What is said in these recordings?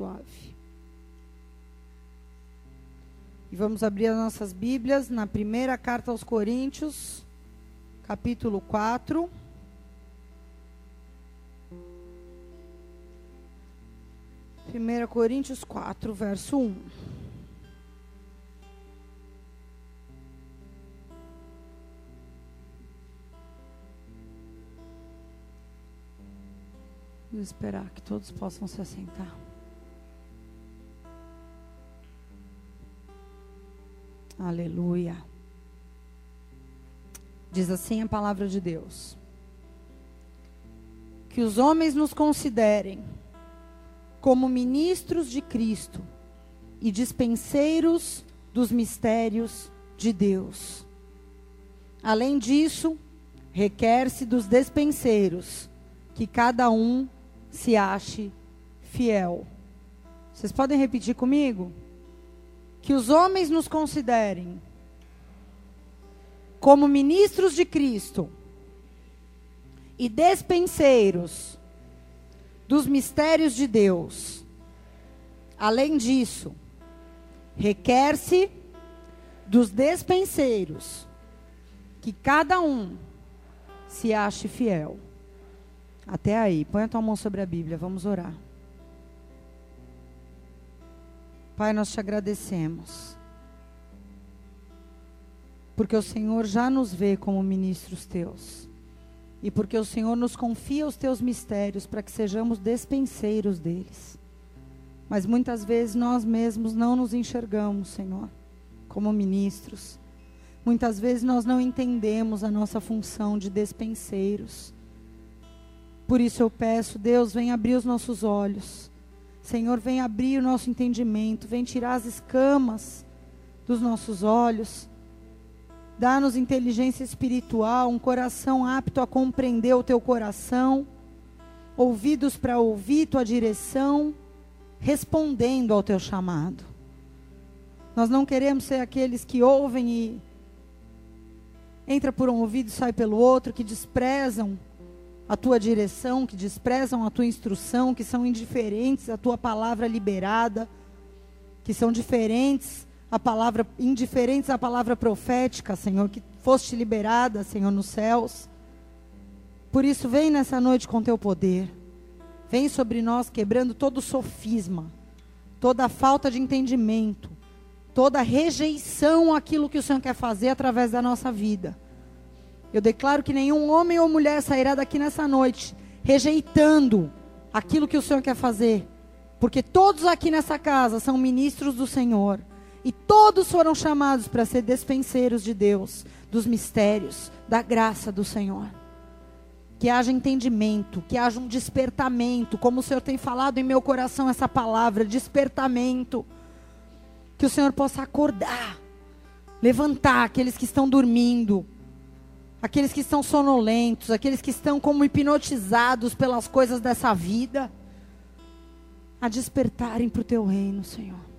suave. E vamos abrir as nossas Bíblias na primeira carta aos Coríntios, capítulo 4. Primeira Coríntios 4, verso 1. Vamos esperar que todos possam se assentar. Aleluia. Diz assim a palavra de Deus: Que os homens nos considerem como ministros de Cristo e dispenseiros dos mistérios de Deus. Além disso, requer-se dos despenseiros que cada um se ache fiel. Vocês podem repetir comigo? Que os homens nos considerem como ministros de Cristo e despenseiros dos mistérios de Deus. Além disso, requer-se dos despenseiros que cada um se ache fiel. Até aí, põe a tua mão sobre a Bíblia, vamos orar. Pai, nós te agradecemos. Porque o Senhor já nos vê como ministros teus. E porque o Senhor nos confia os teus mistérios para que sejamos despenseiros deles. Mas muitas vezes nós mesmos não nos enxergamos, Senhor, como ministros. Muitas vezes nós não entendemos a nossa função de despenseiros. Por isso eu peço, Deus, vem abrir os nossos olhos. Senhor, vem abrir o nosso entendimento, vem tirar as escamas dos nossos olhos. Dá-nos inteligência espiritual, um coração apto a compreender o teu coração, ouvidos para ouvir tua direção, respondendo ao teu chamado. Nós não queremos ser aqueles que ouvem e entra por um ouvido e sai pelo outro, que desprezam a tua direção, que desprezam a tua instrução, que são indiferentes à tua palavra liberada, que são diferentes a palavra indiferentes à palavra profética, Senhor, que foste liberada, Senhor, nos céus. Por isso vem nessa noite com teu poder. Vem sobre nós quebrando todo sofisma, toda falta de entendimento, toda rejeição àquilo que o Senhor quer fazer através da nossa vida. Eu declaro que nenhum homem ou mulher sairá daqui nessa noite rejeitando aquilo que o Senhor quer fazer. Porque todos aqui nessa casa são ministros do Senhor. E todos foram chamados para ser despenseiros de Deus, dos mistérios, da graça do Senhor. Que haja entendimento, que haja um despertamento, como o Senhor tem falado em meu coração essa palavra, despertamento. Que o Senhor possa acordar, levantar aqueles que estão dormindo aqueles que estão sonolentos, aqueles que estão como hipnotizados pelas coisas dessa vida, a despertarem para o teu reino, Senhor.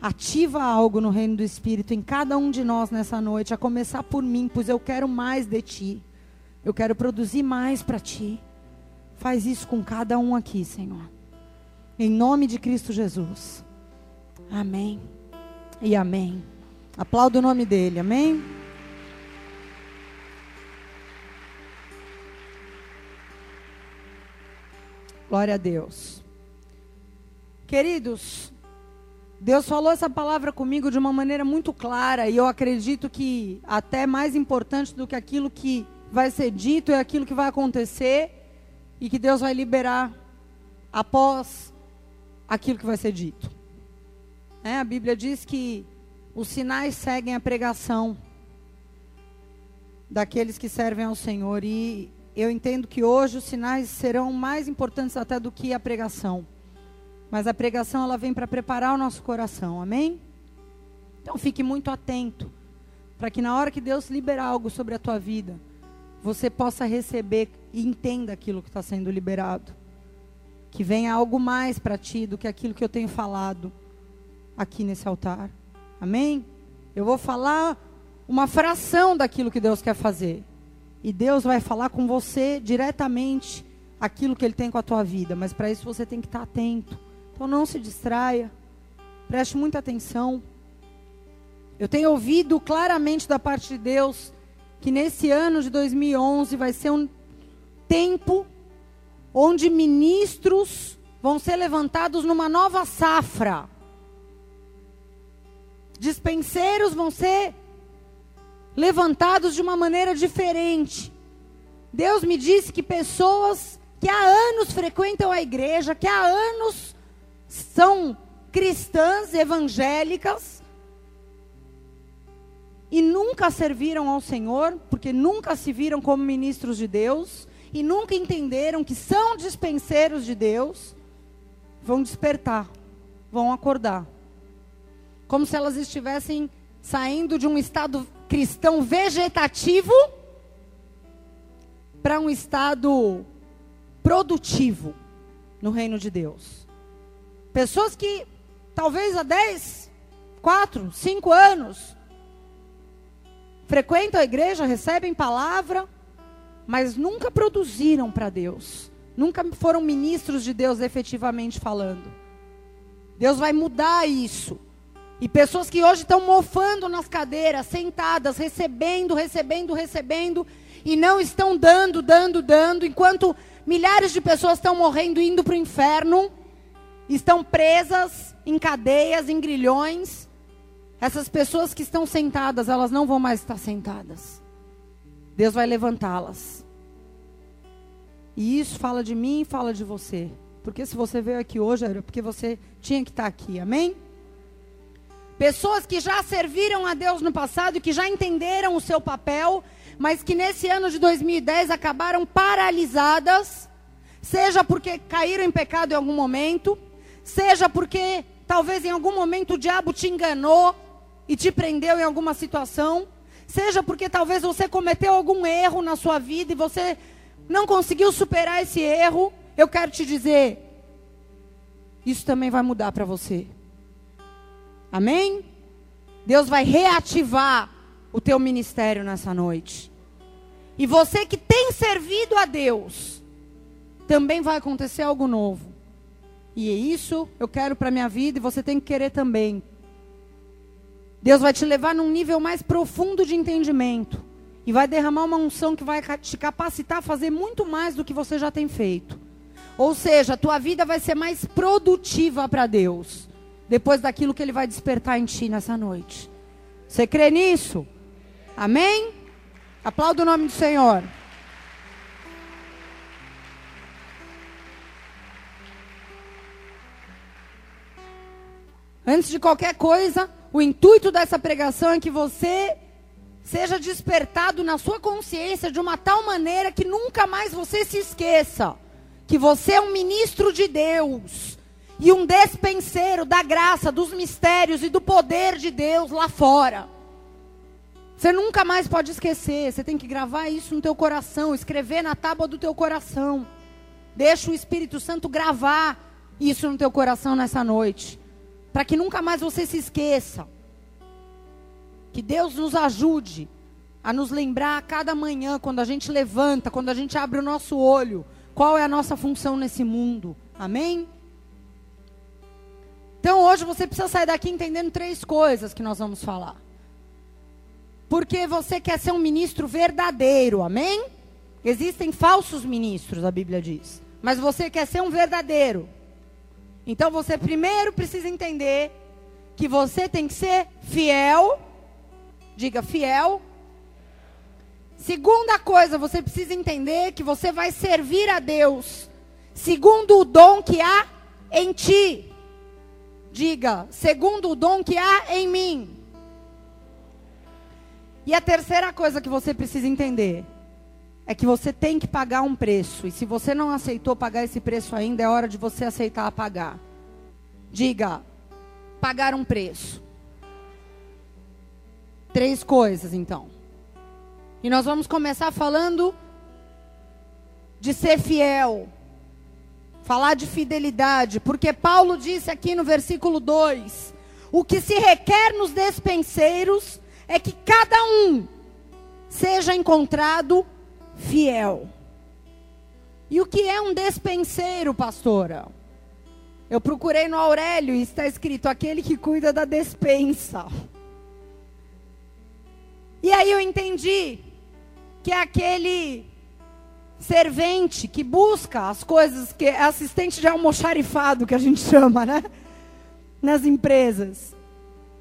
Ativa algo no reino do Espírito em cada um de nós nessa noite, a começar por mim, pois eu quero mais de ti. Eu quero produzir mais para ti. Faz isso com cada um aqui, Senhor. Em nome de Cristo Jesus. Amém. E amém. Aplauda o nome dele. Amém. Glória a Deus. Queridos, Deus falou essa palavra comigo de uma maneira muito clara e eu acredito que até mais importante do que aquilo que vai ser dito é aquilo que vai acontecer e que Deus vai liberar após aquilo que vai ser dito. É, a Bíblia diz que os sinais seguem a pregação daqueles que servem ao Senhor e eu entendo que hoje os sinais serão mais importantes até do que a pregação. Mas a pregação ela vem para preparar o nosso coração, amém? Então fique muito atento, para que na hora que Deus liberar algo sobre a tua vida, você possa receber e entenda aquilo que está sendo liberado. Que venha algo mais para ti do que aquilo que eu tenho falado aqui nesse altar. Amém? Eu vou falar uma fração daquilo que Deus quer fazer. E Deus vai falar com você diretamente aquilo que Ele tem com a tua vida. Mas para isso você tem que estar atento, Então não se distraia. Preste muita atenção. Eu tenho ouvido claramente da parte de Deus que nesse ano de 2011 vai ser um tempo onde ministros vão ser levantados numa nova safra. Dispenseiros vão ser levantados de uma maneira diferente. Deus me disse que pessoas que há anos frequentam a igreja, que há anos são cristãs evangélicas e nunca serviram ao Senhor, porque nunca se viram como ministros de Deus e nunca entenderam que são dispenseiros de Deus, vão despertar, vão acordar. Como se elas estivessem saindo de um estado cristão vegetativo para um estado produtivo no reino de Deus. Pessoas que talvez há 10, 4, 5 anos frequentam a igreja, recebem palavra, mas nunca produziram para Deus. Nunca foram ministros de Deus efetivamente falando. Deus vai mudar isso. E pessoas que hoje estão mofando nas cadeiras, sentadas, recebendo, recebendo, recebendo, e não estão dando, dando, dando, enquanto milhares de pessoas estão morrendo, indo para o inferno, estão presas em cadeias, em grilhões. Essas pessoas que estão sentadas, elas não vão mais estar sentadas. Deus vai levantá-las. E isso fala de mim e fala de você. Porque se você veio aqui hoje, era porque você tinha que estar aqui. Amém? Pessoas que já serviram a Deus no passado que já entenderam o seu papel, mas que nesse ano de 2010 acabaram paralisadas, seja porque caíram em pecado em algum momento, seja porque talvez em algum momento o diabo te enganou e te prendeu em alguma situação, seja porque talvez você cometeu algum erro na sua vida e você não conseguiu superar esse erro, eu quero te dizer, isso também vai mudar para você. Amém? Deus vai reativar o teu ministério nessa noite. E você que tem servido a Deus, também vai acontecer algo novo. E é isso eu quero para minha vida e você tem que querer também. Deus vai te levar num nível mais profundo de entendimento e vai derramar uma unção que vai te capacitar a fazer muito mais do que você já tem feito. Ou seja, a tua vida vai ser mais produtiva para Deus depois daquilo que Ele vai despertar em ti nessa noite. Você crê nisso? Amém? Aplauda o nome do Senhor. Antes de qualquer coisa, o intuito dessa pregação é que você seja despertado na sua consciência de uma tal maneira que nunca mais você se esqueça que você é um ministro de Deus e um despenseiro da graça, dos mistérios e do poder de Deus lá fora. Você nunca mais pode esquecer, você tem que gravar isso no teu coração, escrever na tábua do teu coração. Deixa o Espírito Santo gravar isso no teu coração nessa noite, para que nunca mais você se esqueça. Que Deus nos ajude a nos lembrar a cada manhã, quando a gente levanta, quando a gente abre o nosso olho, qual é a nossa função nesse mundo. Amém? Então hoje você precisa sair daqui entendendo três coisas que nós vamos falar. Porque você quer ser um ministro verdadeiro, amém? Existem falsos ministros, a Bíblia diz. Mas você quer ser um verdadeiro. Então você primeiro precisa entender que você tem que ser fiel. Diga fiel. Segunda coisa, você precisa entender que você vai servir a Deus segundo o dom que há em ti. Diga, segundo o dom que há em mim. E a terceira coisa que você precisa entender é que você tem que pagar um preço. E se você não aceitou pagar esse preço ainda, é hora de você aceitar pagar. Diga, pagar um preço. Três coisas, então. E nós vamos começar falando de ser fiel falar de fidelidade, porque Paulo disse aqui no versículo 2: o que se requer nos despenseiros é que cada um seja encontrado fiel. E o que é um despenseiro, pastora? Eu procurei no Aurélio e está escrito aquele que cuida da despensa. E aí eu entendi que é aquele servente que busca as coisas, que é assistente de almoxarifado, que a gente chama, né? Nas empresas.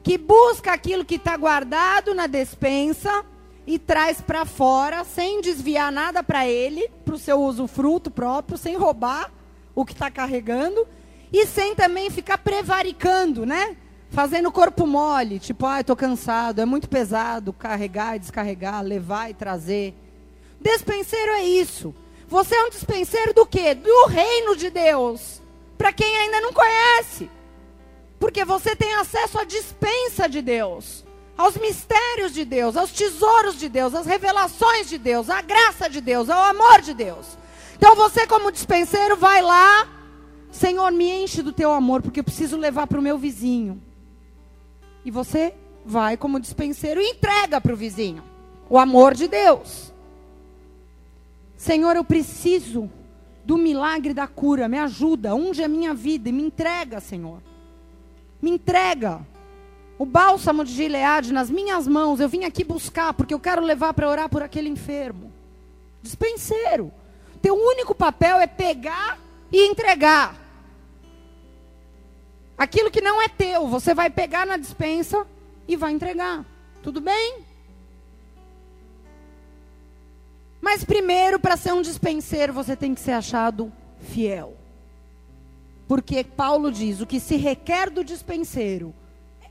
Que busca aquilo que está guardado na despensa e traz para fora, sem desviar nada para ele, para o seu usufruto próprio, sem roubar o que está carregando e sem também ficar prevaricando, né? Fazendo corpo mole, tipo, ah, estou cansado, é muito pesado carregar e descarregar, levar e trazer. Despenseiro é isso. Você é um dispenseiro do quê? Do reino de Deus. Para quem ainda não conhece. Porque você tem acesso à dispensa de Deus, aos mistérios de Deus, aos tesouros de Deus, às revelações de Deus, à graça de Deus, ao amor de Deus. Então você, como dispenseiro, vai lá, Senhor, me enche do teu amor, porque eu preciso levar para o meu vizinho. E você vai, como dispenseiro, e entrega para o vizinho o amor de Deus. Senhor, eu preciso do milagre da cura, me ajuda, unge a minha vida e me entrega, Senhor. Me entrega o bálsamo de Gileade nas minhas mãos. Eu vim aqui buscar porque eu quero levar para orar por aquele enfermo. Dispenseiro. Teu único papel é pegar e entregar. Aquilo que não é teu, você vai pegar na dispensa e vai entregar. Tudo bem? Mas primeiro, para ser um dispenseiro, você tem que ser achado fiel. Porque Paulo diz: o que se requer do dispenseiro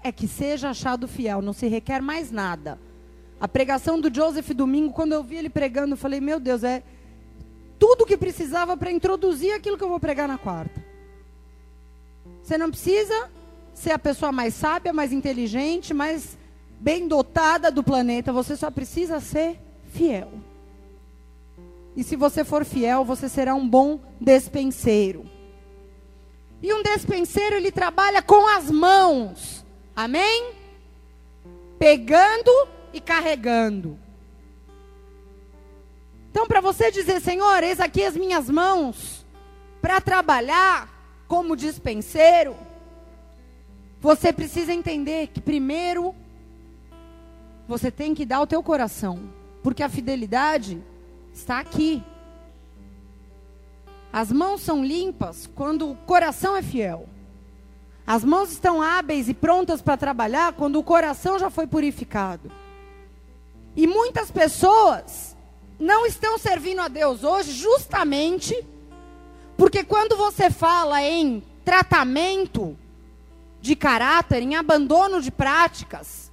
é que seja achado fiel, não se requer mais nada. A pregação do Joseph Domingo, quando eu vi ele pregando, eu falei: meu Deus, é tudo que precisava para introduzir aquilo que eu vou pregar na quarta. Você não precisa ser a pessoa mais sábia, mais inteligente, mais bem dotada do planeta, você só precisa ser fiel. E se você for fiel, você será um bom despenseiro. E um despenseiro, ele trabalha com as mãos. Amém? Pegando e carregando. Então, para você dizer, Senhor, eis aqui as minhas mãos para trabalhar como dispenseiro, você precisa entender que primeiro você tem que dar o teu coração, porque a fidelidade está aqui. As mãos são limpas quando o coração é fiel. As mãos estão hábeis e prontas para trabalhar quando o coração já foi purificado. E muitas pessoas não estão servindo a Deus hoje justamente porque quando você fala em tratamento de caráter, em abandono de práticas,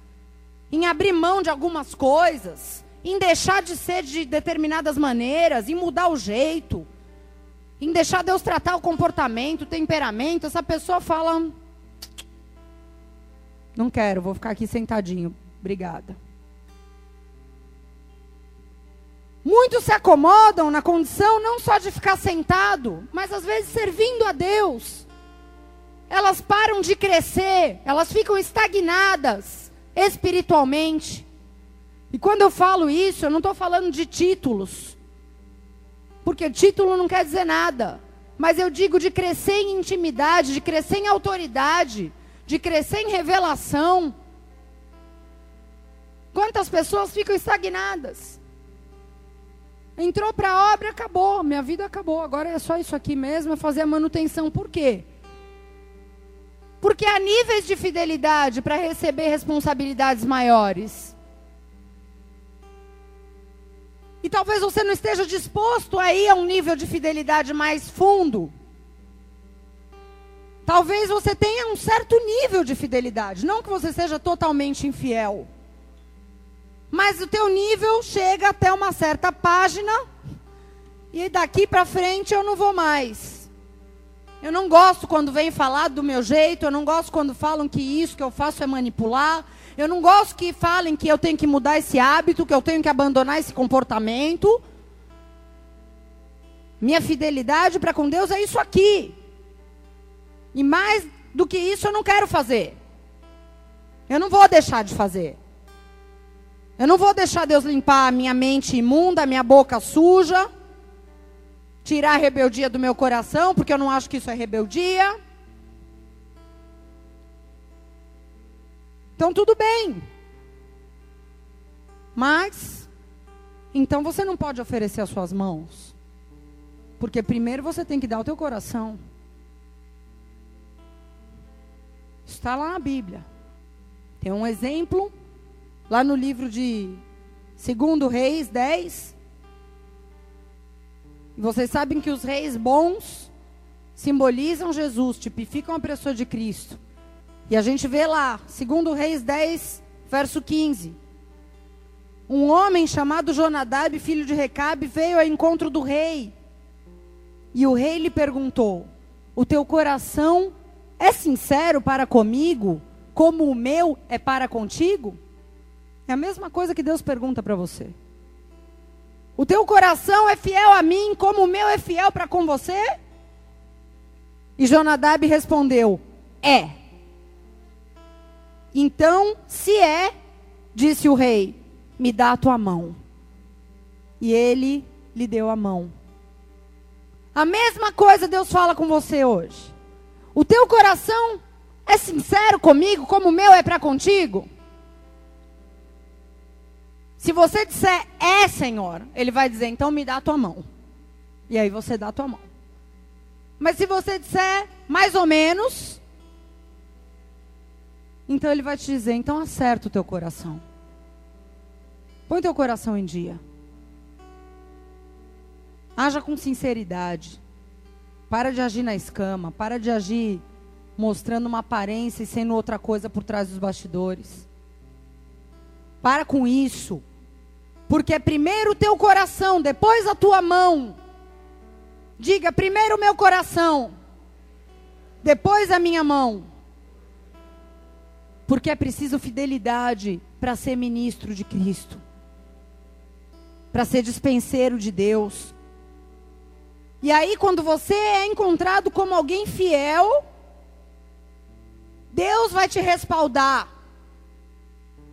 em abrir mão de algumas coisas, em deixar de ser de determinadas maneiras, em mudar o jeito, em deixar Deus tratar o comportamento, o temperamento, essa pessoa fala: Não quero, vou ficar aqui sentadinho. Obrigada. Muitos se acomodam na condição não só de ficar sentado, mas às vezes servindo a Deus. Elas param de crescer, elas ficam estagnadas espiritualmente. E quando eu falo isso, eu não estou falando de títulos. Porque título não quer dizer nada. Mas eu digo de crescer em intimidade, de crescer em autoridade, de crescer em revelação. Quantas pessoas ficam estagnadas? Entrou para a obra, acabou. Minha vida acabou. Agora é só isso aqui mesmo, é fazer a manutenção. Por quê? Porque há níveis de fidelidade para receber responsabilidades maiores. E talvez você não esteja disposto a ir a um nível de fidelidade mais fundo. Talvez você tenha um certo nível de fidelidade, não que você seja totalmente infiel. Mas o teu nível chega até uma certa página e daqui para frente eu não vou mais. Eu não gosto quando vem falar do meu jeito, eu não gosto quando falam que isso que eu faço é manipular, eu não gosto que falem que eu tenho que mudar esse hábito, que eu tenho que abandonar esse comportamento. Minha fidelidade para com Deus é isso aqui. E mais do que isso eu não quero fazer. Eu não vou deixar de fazer. Eu não vou deixar Deus limpar a minha mente imunda, a minha boca suja, tirar a rebeldia do meu coração, porque eu não acho que isso é rebeldia. Então tudo bem. Mas, então você não pode oferecer as suas mãos. Porque primeiro você tem que dar o teu coração. Está lá na Bíblia. Tem um exemplo lá no livro de Segundo Reis 10. E vocês sabem que os reis bons simbolizam Jesus, tipificam a pessoa de Cristo. E a gente vê lá, segundo Reis 10, verso 15. Um homem chamado Jonadab, filho de Recabe, veio ao encontro do rei. E o rei lhe perguntou: O teu coração é sincero para comigo, como o meu é para contigo? É a mesma coisa que Deus pergunta para você. O teu coração é fiel a mim, como o meu é fiel para com você? E Jonadab respondeu: É. Então, se é, disse o rei, me dá a tua mão. E ele lhe deu a mão. A mesma coisa Deus fala com você hoje. O teu coração é sincero comigo, como o meu é para contigo? Se você disser é, Senhor, ele vai dizer, então me dá a tua mão. E aí você dá a tua mão. Mas se você disser mais ou menos, então ele vai te dizer: então acerta o teu coração. Põe teu coração em dia. Haja com sinceridade. Para de agir na escama. Para de agir mostrando uma aparência e sendo outra coisa por trás dos bastidores. Para com isso. Porque é primeiro o teu coração, depois a tua mão. Diga primeiro o meu coração, depois a minha mão. Porque é preciso fidelidade para ser ministro de Cristo, para ser dispenseiro de Deus. E aí, quando você é encontrado como alguém fiel, Deus vai te respaldar.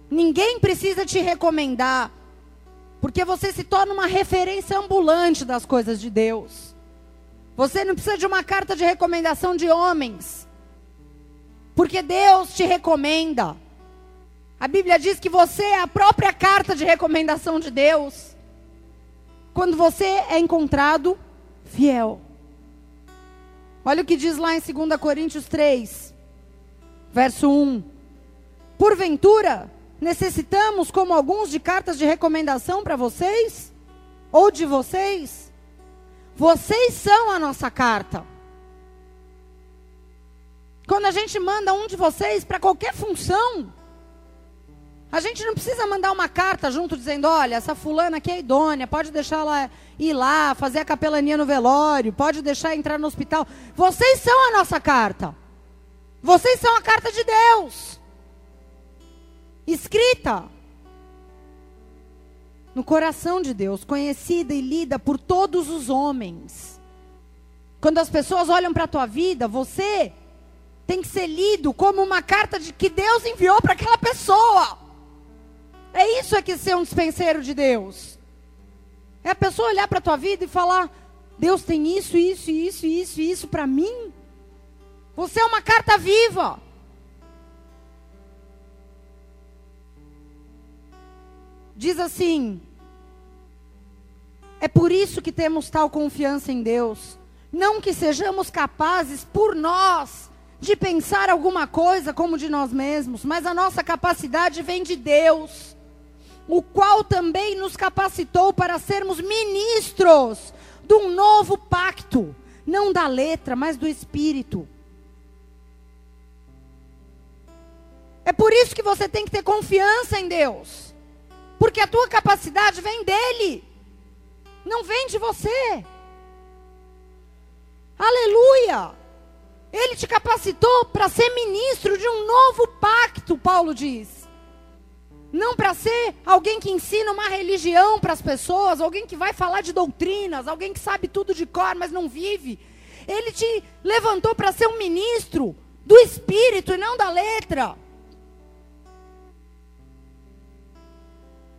Ninguém precisa te recomendar, porque você se torna uma referência ambulante das coisas de Deus. Você não precisa de uma carta de recomendação de homens. Porque Deus te recomenda. A Bíblia diz que você é a própria carta de recomendação de Deus. Quando você é encontrado fiel. Olha o que diz lá em 2 Coríntios 3, verso 1. Porventura, necessitamos, como alguns, de cartas de recomendação para vocês? Ou de vocês? Vocês são a nossa carta. Quando a gente manda um de vocês para qualquer função, a gente não precisa mandar uma carta junto dizendo: olha, essa fulana aqui é idônea, pode deixar ela ir lá, fazer a capelania no velório, pode deixar entrar no hospital. Vocês são a nossa carta. Vocês são a carta de Deus. Escrita no coração de Deus, conhecida e lida por todos os homens. Quando as pessoas olham para a tua vida, você tem que ser lido como uma carta de que Deus enviou para aquela pessoa. É isso é que ser um dispenseiro de Deus. É a pessoa olhar para a tua vida e falar: Deus tem isso, isso, isso, isso, isso para mim. Você é uma carta viva. Diz assim: É por isso que temos tal confiança em Deus. Não que sejamos capazes por nós de pensar alguma coisa como de nós mesmos, mas a nossa capacidade vem de Deus, o qual também nos capacitou para sermos ministros de um novo pacto, não da letra, mas do espírito. É por isso que você tem que ter confiança em Deus. Porque a tua capacidade vem dele. Não vem de você. Aleluia! Ele te capacitou para ser ministro de um novo pacto, Paulo diz. Não para ser alguém que ensina uma religião para as pessoas, alguém que vai falar de doutrinas, alguém que sabe tudo de cor, mas não vive. Ele te levantou para ser um ministro do espírito e não da letra.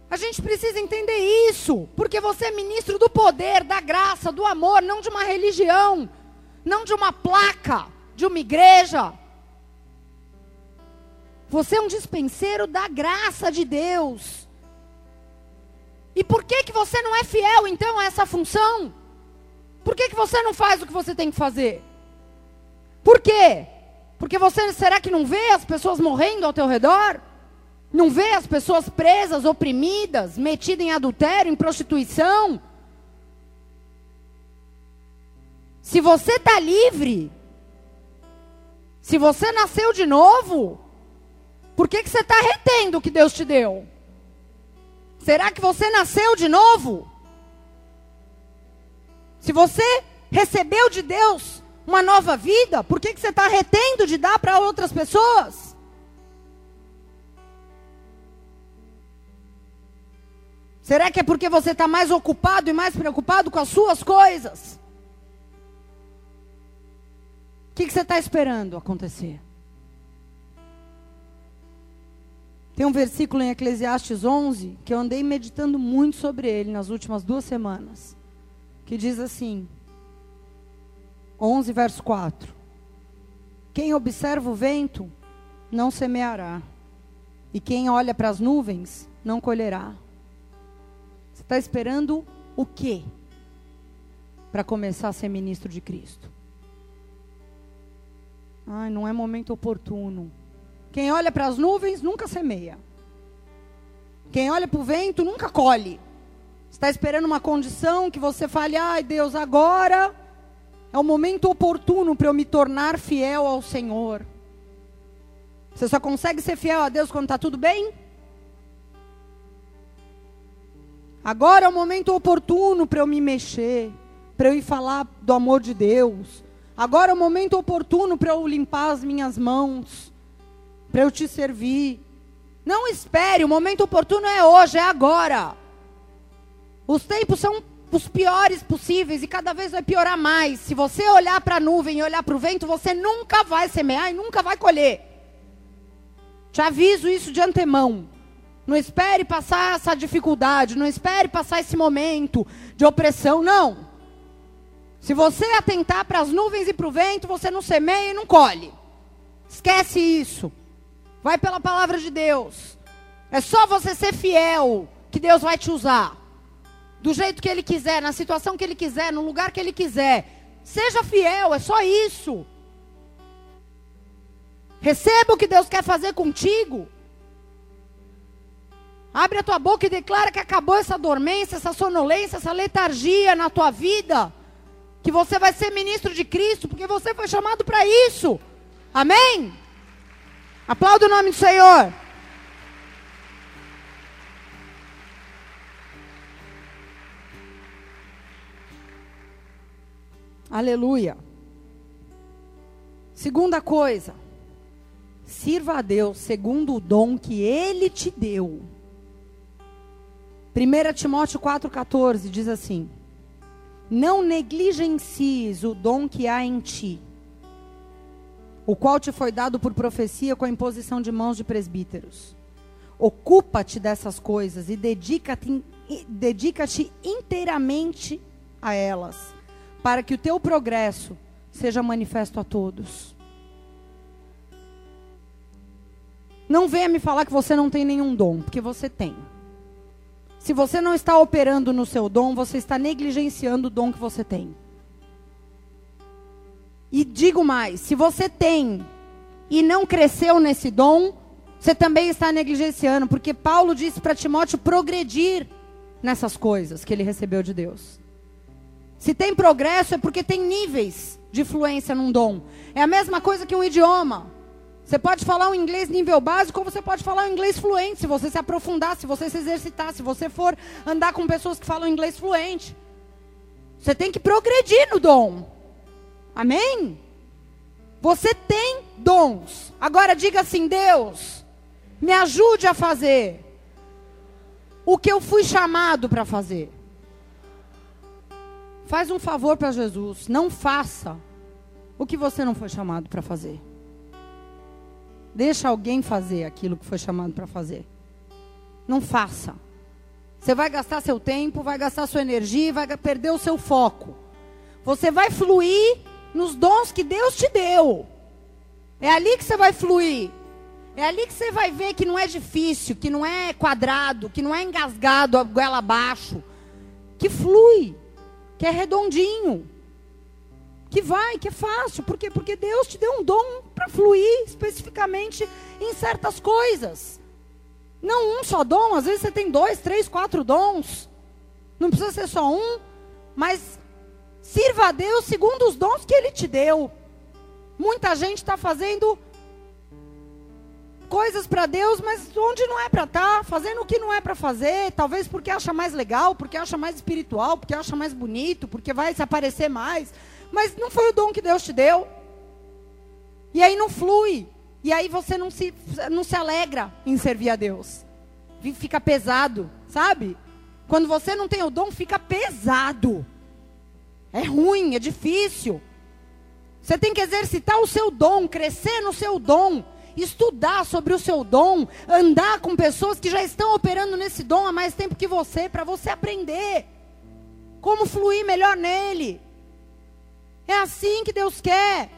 A gente precisa entender isso, porque você é ministro do poder, da graça, do amor, não de uma religião, não de uma placa de uma igreja. Você é um dispenseiro da graça de Deus. E por que que você não é fiel então a essa função? Por que que você não faz o que você tem que fazer? Por quê? Porque você será que não vê as pessoas morrendo ao teu redor? Não vê as pessoas presas, oprimidas, metidas em adultério, em prostituição? Se você está livre, se você nasceu de novo, por que, que você está retendo o que Deus te deu? Será que você nasceu de novo? Se você recebeu de Deus uma nova vida, por que, que você está retendo de dar para outras pessoas? Será que é porque você está mais ocupado e mais preocupado com as suas coisas? Que, que você está esperando acontecer? Tem um versículo em Eclesiastes 11 que eu andei meditando muito sobre ele nas últimas duas semanas. Que diz assim: 11, verso 4. Quem observa o vento não semeará, e quem olha para as nuvens não colherá. Você está esperando o quê para começar a ser ministro de Cristo? Ai, não é momento oportuno. Quem olha para as nuvens nunca semeia. Quem olha para o vento nunca colhe. Está esperando uma condição que você fale: ai Deus, agora é o momento oportuno para eu me tornar fiel ao Senhor. Você só consegue ser fiel a Deus quando está tudo bem? Agora é o momento oportuno para eu me mexer, para eu ir falar do amor de Deus. Agora é o momento oportuno para eu limpar as minhas mãos para eu te servir. Não espere, o momento oportuno é hoje, é agora. Os tempos são os piores possíveis e cada vez vai piorar mais. Se você olhar para a nuvem e olhar para o vento, você nunca vai semear e nunca vai colher. Te aviso isso de antemão. Não espere passar essa dificuldade, não espere passar esse momento de opressão, não. Se você atentar para as nuvens e para o vento, você não semeia e não colhe. Esquece isso. Vai pela palavra de Deus. É só você ser fiel que Deus vai te usar. Do jeito que Ele quiser, na situação que Ele quiser, no lugar que Ele quiser. Seja fiel, é só isso. Receba o que Deus quer fazer contigo. Abre a tua boca e declara que acabou essa dormência, essa sonolência, essa letargia na tua vida. Que você vai ser ministro de Cristo, porque você foi chamado para isso. Amém? Aplauda o nome do Senhor. Aleluia. Segunda coisa, sirva a Deus segundo o dom que Ele te deu. 1 Timóteo 4,14 diz assim: Não negligencies o dom que há em ti, o qual te foi dado por profecia com a imposição de mãos de presbíteros. Ocupa-te dessas coisas e dedica-te dedica inteiramente a elas, para que o teu progresso seja manifesto a todos. Não venha me falar que você não tem nenhum dom, porque você tem. Se você não está operando no seu dom, você está negligenciando o dom que você tem. E digo mais: se você tem e não cresceu nesse dom, você também está negligenciando, porque Paulo disse para Timóteo progredir nessas coisas que ele recebeu de Deus. Se tem progresso é porque tem níveis de fluência num dom. É a mesma coisa que um idioma. Você pode falar um inglês nível básico ou você pode falar um inglês fluente, se você se aprofundar, se você se exercitar, se você for andar com pessoas que falam inglês fluente. Você tem que progredir no dom. Amém? Você tem dons. Agora diga assim: Deus, me ajude a fazer o que eu fui chamado para fazer. Faz um favor para Jesus, não faça o que você não foi chamado para fazer. Deixa alguém fazer aquilo que foi chamado para fazer. Não faça. Você vai gastar seu tempo, vai gastar sua energia, vai perder o seu foco. Você vai fluir nos dons que Deus te deu. É ali que você vai fluir. É ali que você vai ver que não é difícil, que não é quadrado, que não é engasgado a goela abaixo, que flui, que é redondinho, que vai, que é fácil. Por quê? Porque Deus te deu um dom para fluir especificamente em certas coisas. Não um só dom, às vezes você tem dois, três, quatro dons. Não precisa ser só um, mas sirva a Deus segundo os dons que Ele te deu. Muita gente está fazendo coisas para Deus, mas onde não é para estar, tá, fazendo o que não é para fazer, talvez porque acha mais legal, porque acha mais espiritual, porque acha mais bonito, porque vai se aparecer mais, mas não foi o dom que Deus te deu. E aí não flui. E aí você não se, não se alegra em servir a Deus. Fica pesado, sabe? Quando você não tem o dom, fica pesado. É ruim, é difícil. Você tem que exercitar o seu dom, crescer no seu dom, estudar sobre o seu dom, andar com pessoas que já estão operando nesse dom há mais tempo que você, para você aprender como fluir melhor nele. É assim que Deus quer.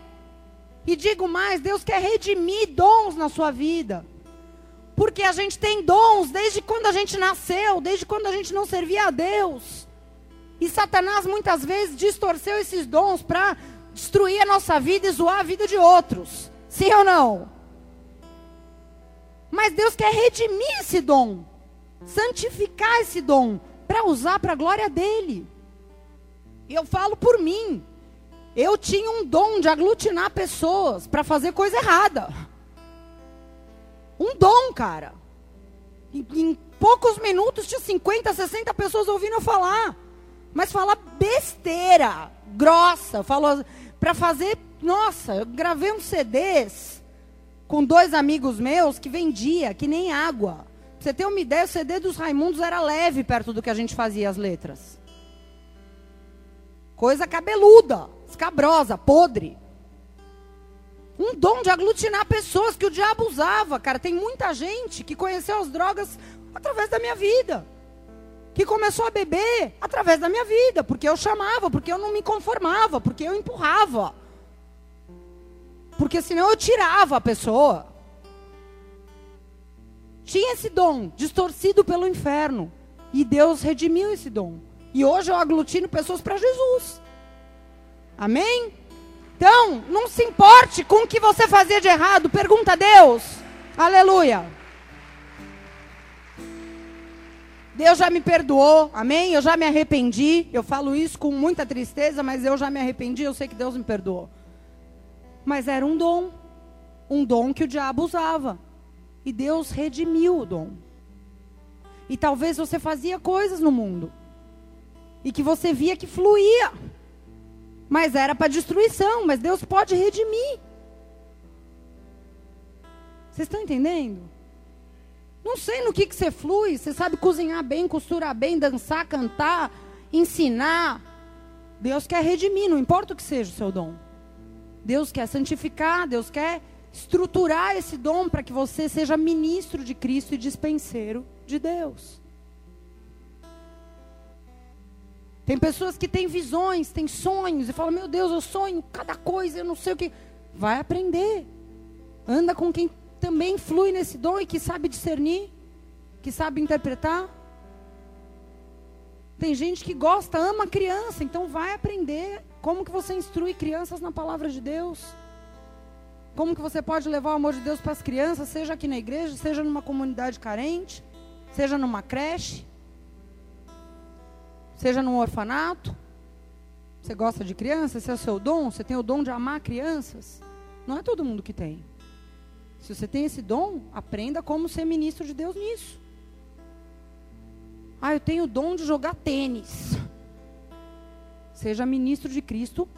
E digo mais, Deus quer redimir dons na sua vida. Porque a gente tem dons desde quando a gente nasceu, desde quando a gente não servia a Deus. E Satanás muitas vezes distorceu esses dons para destruir a nossa vida e zoar a vida de outros. Sim ou não? Mas Deus quer redimir esse dom, santificar esse dom, para usar para a glória dele. E eu falo por mim. Eu tinha um dom de aglutinar pessoas para fazer coisa errada. Um dom, cara. Em, em, poucos minutos tinha 50, 60 pessoas ouvindo eu falar. Mas falar besteira, grossa, falou para fazer, nossa, eu gravei uns CDs com dois amigos meus que vendia que nem água. Pra você ter uma ideia, o CD dos Raimundos era leve perto do que a gente fazia as letras. Coisa cabeluda escabrosa, podre. Um dom de aglutinar pessoas que o diabo usava. Cara, tem muita gente que conheceu as drogas através da minha vida. Que começou a beber através da minha vida. Porque eu chamava, porque eu não me conformava, porque eu empurrava. Porque senão eu tirava a pessoa. Tinha esse dom, distorcido pelo inferno. E Deus redimiu esse dom. E hoje eu aglutino pessoas para Jesus. Amém? Então, não se importe com o que você fazia de errado, pergunta a Deus. Aleluia. Deus já me perdoou, amém? Eu já me arrependi. Eu falo isso com muita tristeza, mas eu já me arrependi, eu sei que Deus me perdoou. Mas era um dom, um dom que o diabo usava. E Deus redimiu o dom. E talvez você fazia coisas no mundo. E que você via que fluía. Mas era para destruição, mas Deus pode redimir. Vocês estão entendendo? Não sei no que, que você flui. Você sabe cozinhar bem, costurar bem, dançar, cantar, ensinar. Deus quer redimir, não importa o que seja o seu dom. Deus quer santificar, Deus quer estruturar esse dom para que você seja ministro de Cristo e dispenseiro de Deus. Tem pessoas que têm visões, têm sonhos e falam: Meu Deus, eu sonho cada coisa, eu não sei o que. Vai aprender. Anda com quem também flui nesse dom e que sabe discernir, que sabe interpretar. Tem gente que gosta, ama criança, então vai aprender como que você instrui crianças na palavra de Deus. Como que você pode levar o amor de Deus para as crianças, seja aqui na igreja, seja numa comunidade carente, seja numa creche seja num orfanato. Você gosta de crianças, esse é o seu dom, você tem o dom de amar crianças. Não é todo mundo que tem. Se você tem esse dom, aprenda como ser ministro de Deus nisso. Ah, eu tenho o dom de jogar tênis. Seja ministro de Cristo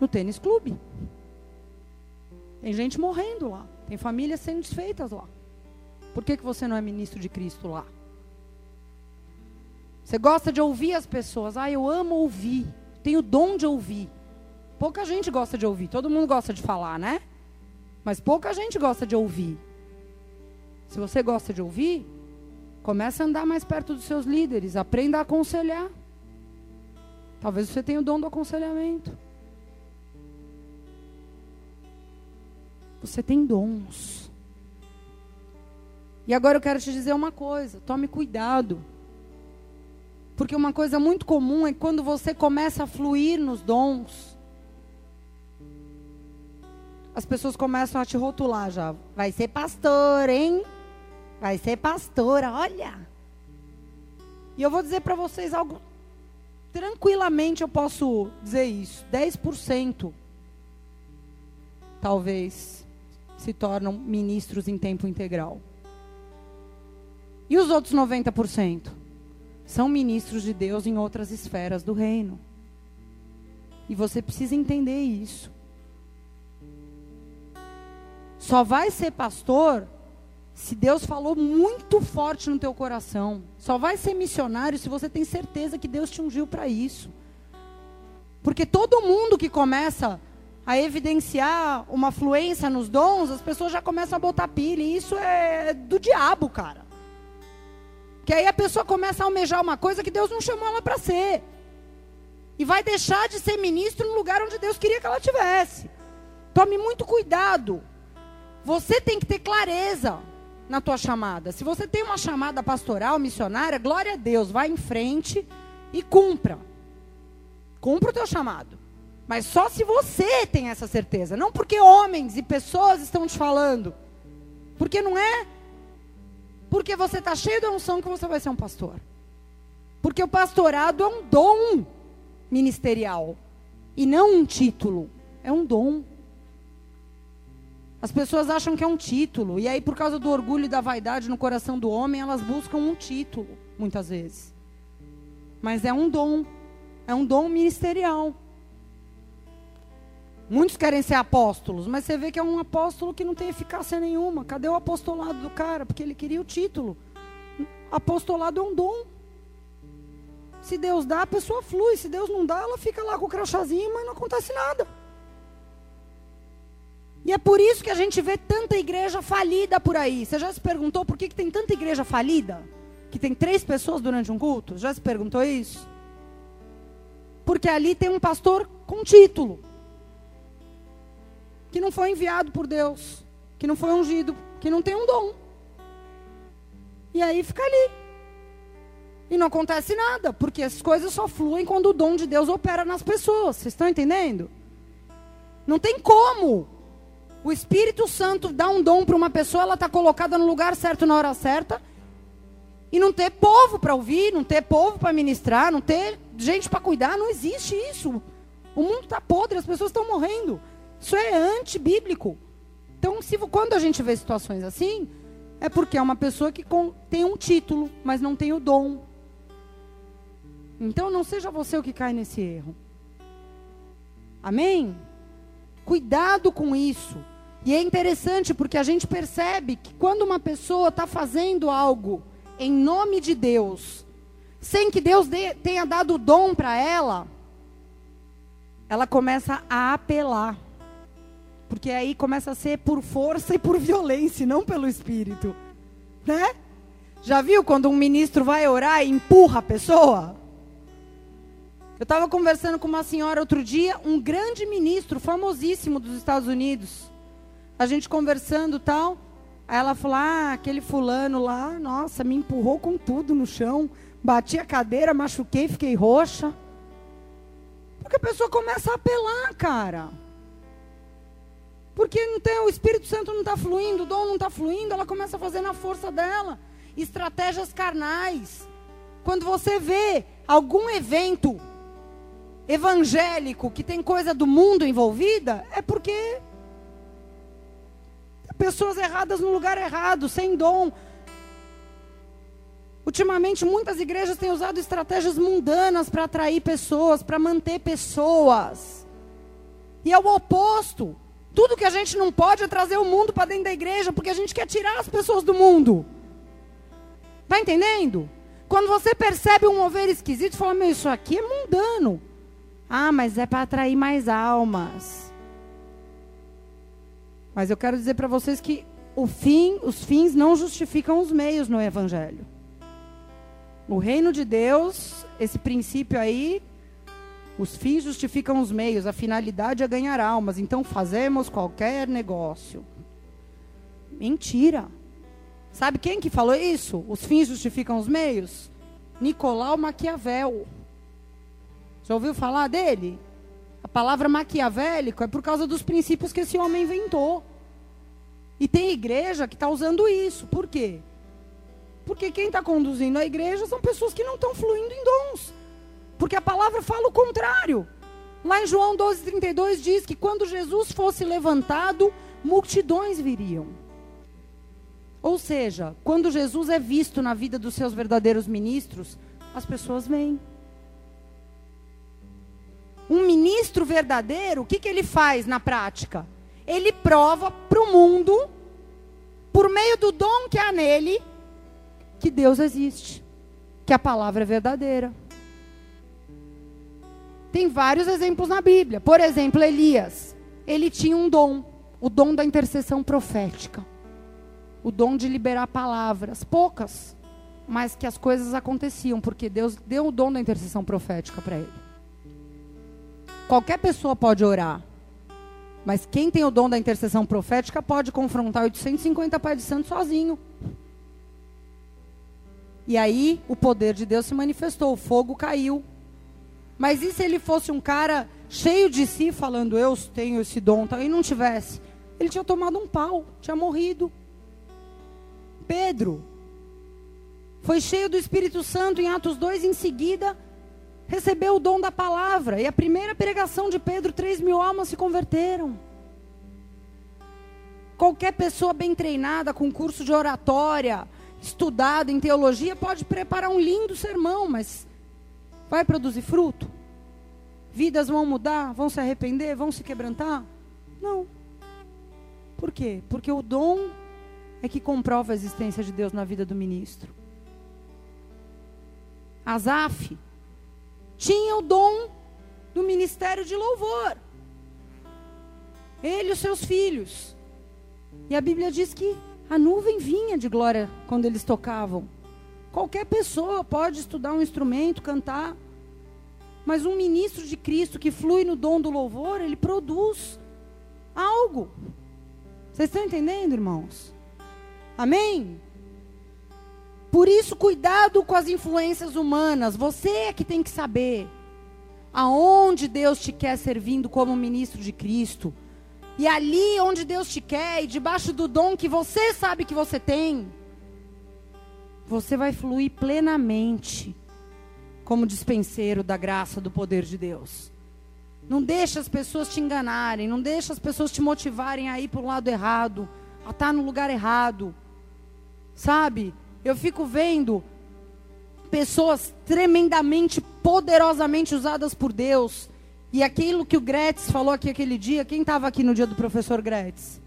no tênis clube. Tem gente morrendo lá. Tem famílias sendo desfeitas lá. Por que, que você não é ministro de Cristo lá? Você gosta de ouvir as pessoas. Ah, eu amo ouvir. Tenho dom de ouvir. Pouca gente gosta de ouvir. Todo mundo gosta de falar, né? Mas pouca gente gosta de ouvir. Se você gosta de ouvir, comece a andar mais perto dos seus líderes. Aprenda a aconselhar. Talvez você tenha o dom do aconselhamento. Você tem dons. E agora eu quero te dizer uma coisa: tome cuidado. Porque uma coisa muito comum é quando você começa a fluir nos dons, as pessoas começam a te rotular já. Vai ser pastor, hein? Vai ser pastora, olha. E eu vou dizer para vocês algo. Tranquilamente eu posso dizer isso. 10% talvez se tornam ministros em tempo integral. E os outros 90%? São ministros de Deus em outras esferas do reino. E você precisa entender isso. Só vai ser pastor se Deus falou muito forte no teu coração. Só vai ser missionário se você tem certeza que Deus te ungiu para isso. Porque todo mundo que começa a evidenciar uma fluência nos dons, as pessoas já começam a botar pilha. E isso é do diabo, cara. Que aí a pessoa começa a almejar uma coisa que Deus não chamou ela para ser. E vai deixar de ser ministro no lugar onde Deus queria que ela tivesse. Tome muito cuidado. Você tem que ter clareza na tua chamada. Se você tem uma chamada pastoral, missionária, glória a Deus, vá em frente e cumpra. Cumpra o teu chamado. Mas só se você tem essa certeza, não porque homens e pessoas estão te falando. Porque não é porque você está cheio da unção que você vai ser um pastor. Porque o pastorado é um dom ministerial e não um título, é um dom. As pessoas acham que é um título, e aí, por causa do orgulho e da vaidade no coração do homem, elas buscam um título, muitas vezes. Mas é um dom, é um dom ministerial. Muitos querem ser apóstolos, mas você vê que é um apóstolo que não tem eficácia nenhuma. Cadê o apostolado do cara? Porque ele queria o título. Apostolado é um dom. Se Deus dá, a pessoa flui. Se Deus não dá, ela fica lá com o crachazinho, mas não acontece nada. E é por isso que a gente vê tanta igreja falida por aí. Você já se perguntou por que, que tem tanta igreja falida? Que tem três pessoas durante um culto? Já se perguntou isso? Porque ali tem um pastor com título que não foi enviado por Deus, que não foi ungido, que não tem um dom. E aí fica ali. E não acontece nada, porque as coisas só fluem quando o dom de Deus opera nas pessoas. Vocês estão entendendo? Não tem como. O Espírito Santo dá um dom para uma pessoa, ela está colocada no lugar certo na hora certa, e não ter povo para ouvir, não ter povo para ministrar, não ter gente para cuidar, não existe isso. O mundo está podre, as pessoas estão morrendo. Isso é antibíblico. Então, se, quando a gente vê situações assim, é porque é uma pessoa que com, tem um título, mas não tem o dom. Então, não seja você o que cai nesse erro. Amém? Cuidado com isso. E é interessante porque a gente percebe que quando uma pessoa está fazendo algo em nome de Deus, sem que Deus dê, tenha dado o dom para ela, ela começa a apelar. Porque aí começa a ser por força e por violência, não pelo espírito. Né? Já viu quando um ministro vai orar e empurra a pessoa? Eu estava conversando com uma senhora outro dia, um grande ministro, famosíssimo dos Estados Unidos. A gente conversando tal. Aí ela falou: Ah, aquele fulano lá, nossa, me empurrou com tudo no chão. Bati a cadeira, machuquei, fiquei roxa. Porque a pessoa começa a apelar, cara. Porque não tem, o Espírito Santo não está fluindo, o dom não está fluindo, ela começa a fazer na força dela. Estratégias carnais. Quando você vê algum evento evangélico que tem coisa do mundo envolvida, é porque pessoas erradas no lugar errado, sem dom. Ultimamente, muitas igrejas têm usado estratégias mundanas para atrair pessoas, para manter pessoas. E é o oposto. Tudo que a gente não pode é trazer o mundo para dentro da igreja, porque a gente quer tirar as pessoas do mundo. Está entendendo? Quando você percebe um mover esquisito, fala: Meu, isso aqui é mundano. Ah, mas é para atrair mais almas. Mas eu quero dizer para vocês que o fim, os fins não justificam os meios no evangelho. O reino de Deus, esse princípio aí, os fins justificam os meios, a finalidade é ganhar almas. Então fazemos qualquer negócio. Mentira. Sabe quem que falou isso? Os fins justificam os meios? Nicolau Maquiavel. Já ouviu falar dele? A palavra maquiavélico é por causa dos princípios que esse homem inventou. E tem igreja que está usando isso. Por quê? Porque quem está conduzindo a igreja são pessoas que não estão fluindo em dons. Porque a palavra fala o contrário. Lá em João 12,32 diz que quando Jesus fosse levantado, multidões viriam. Ou seja, quando Jesus é visto na vida dos seus verdadeiros ministros, as pessoas vêm. Um ministro verdadeiro, o que, que ele faz na prática? Ele prova para o mundo, por meio do dom que há nele, que Deus existe, que a palavra é verdadeira. Tem vários exemplos na Bíblia. Por exemplo, Elias. Ele tinha um dom, o dom da intercessão profética. O dom de liberar palavras, poucas, mas que as coisas aconteciam, porque Deus deu o dom da intercessão profética para ele. Qualquer pessoa pode orar, mas quem tem o dom da intercessão profética pode confrontar 850 pais de santo sozinho. E aí o poder de Deus se manifestou, o fogo caiu, mas e se ele fosse um cara cheio de si, falando, eu tenho esse dom, e não tivesse? Ele tinha tomado um pau, tinha morrido. Pedro foi cheio do Espírito Santo em Atos 2, em seguida recebeu o dom da palavra. E a primeira pregação de Pedro, 3 mil almas se converteram. Qualquer pessoa bem treinada, com curso de oratória, estudado em teologia, pode preparar um lindo sermão, mas Vai produzir fruto? Vidas vão mudar? Vão se arrepender? Vão se quebrantar? Não. Por quê? Porque o dom é que comprova a existência de Deus na vida do ministro. Asaf tinha o dom do ministério de louvor. Ele e os seus filhos. E a Bíblia diz que a nuvem vinha de glória quando eles tocavam. Qualquer pessoa pode estudar um instrumento, cantar. Mas um ministro de Cristo que flui no dom do louvor, ele produz algo. Vocês estão entendendo, irmãos? Amém? Por isso, cuidado com as influências humanas. Você é que tem que saber aonde Deus te quer servindo como ministro de Cristo. E ali onde Deus te quer, e debaixo do dom que você sabe que você tem você vai fluir plenamente como dispenseiro da graça do poder de Deus. Não deixa as pessoas te enganarem, não deixa as pessoas te motivarem a ir para o lado errado, a estar tá no lugar errado. Sabe? Eu fico vendo pessoas tremendamente, poderosamente usadas por Deus. E aquilo que o Gretz falou aqui aquele dia, quem estava aqui no dia do professor Gretz?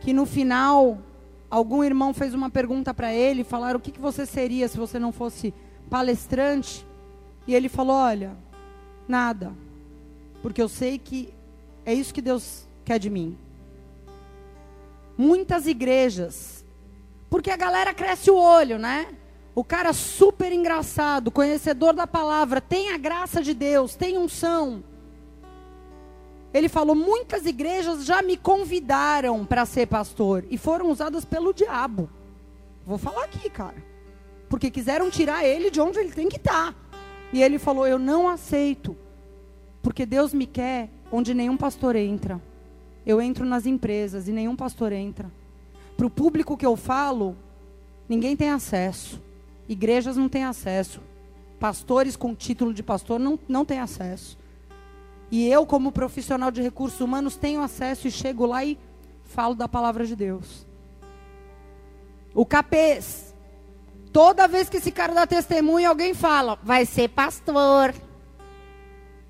Que no final algum irmão fez uma pergunta para ele, falaram o que, que você seria se você não fosse palestrante, e ele falou: Olha, nada, porque eu sei que é isso que Deus quer de mim. Muitas igrejas, porque a galera cresce o olho, né? O cara super engraçado, conhecedor da palavra, tem a graça de Deus, tem unção. Ele falou: muitas igrejas já me convidaram para ser pastor e foram usadas pelo diabo. Vou falar aqui, cara. Porque quiseram tirar ele de onde ele tem que estar. Tá. E ele falou: Eu não aceito. Porque Deus me quer onde nenhum pastor entra. Eu entro nas empresas e nenhum pastor entra. Para o público que eu falo, ninguém tem acesso. Igrejas não têm acesso. Pastores com título de pastor não, não têm acesso. E eu, como profissional de recursos humanos, tenho acesso e chego lá e falo da palavra de Deus. O capês. Toda vez que esse cara dá testemunho, alguém fala, vai ser pastor.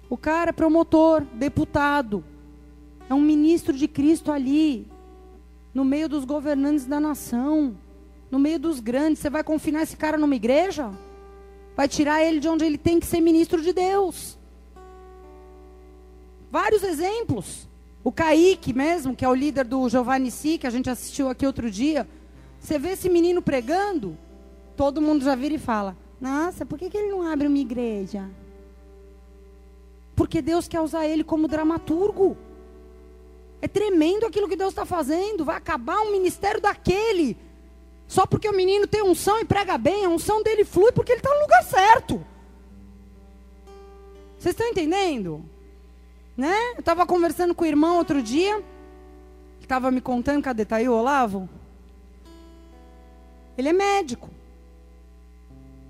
O cara é promotor, deputado. É um ministro de Cristo ali. No meio dos governantes da nação. No meio dos grandes. Você vai confinar esse cara numa igreja? Vai tirar ele de onde ele tem que ser ministro de Deus. Vários exemplos. O Kaique mesmo, que é o líder do Giovanni Si, que a gente assistiu aqui outro dia. Você vê esse menino pregando, todo mundo já vira e fala: Nossa, por que, que ele não abre uma igreja? Porque Deus quer usar ele como dramaturgo. É tremendo aquilo que Deus está fazendo. Vai acabar um ministério daquele. Só porque o menino tem unção e prega bem, a unção dele flui porque ele está no lugar certo. Vocês estão entendendo? Né? Eu estava conversando com o irmão outro dia, que estava me contando, cadê? Tá aí o Olavo? Ele é médico.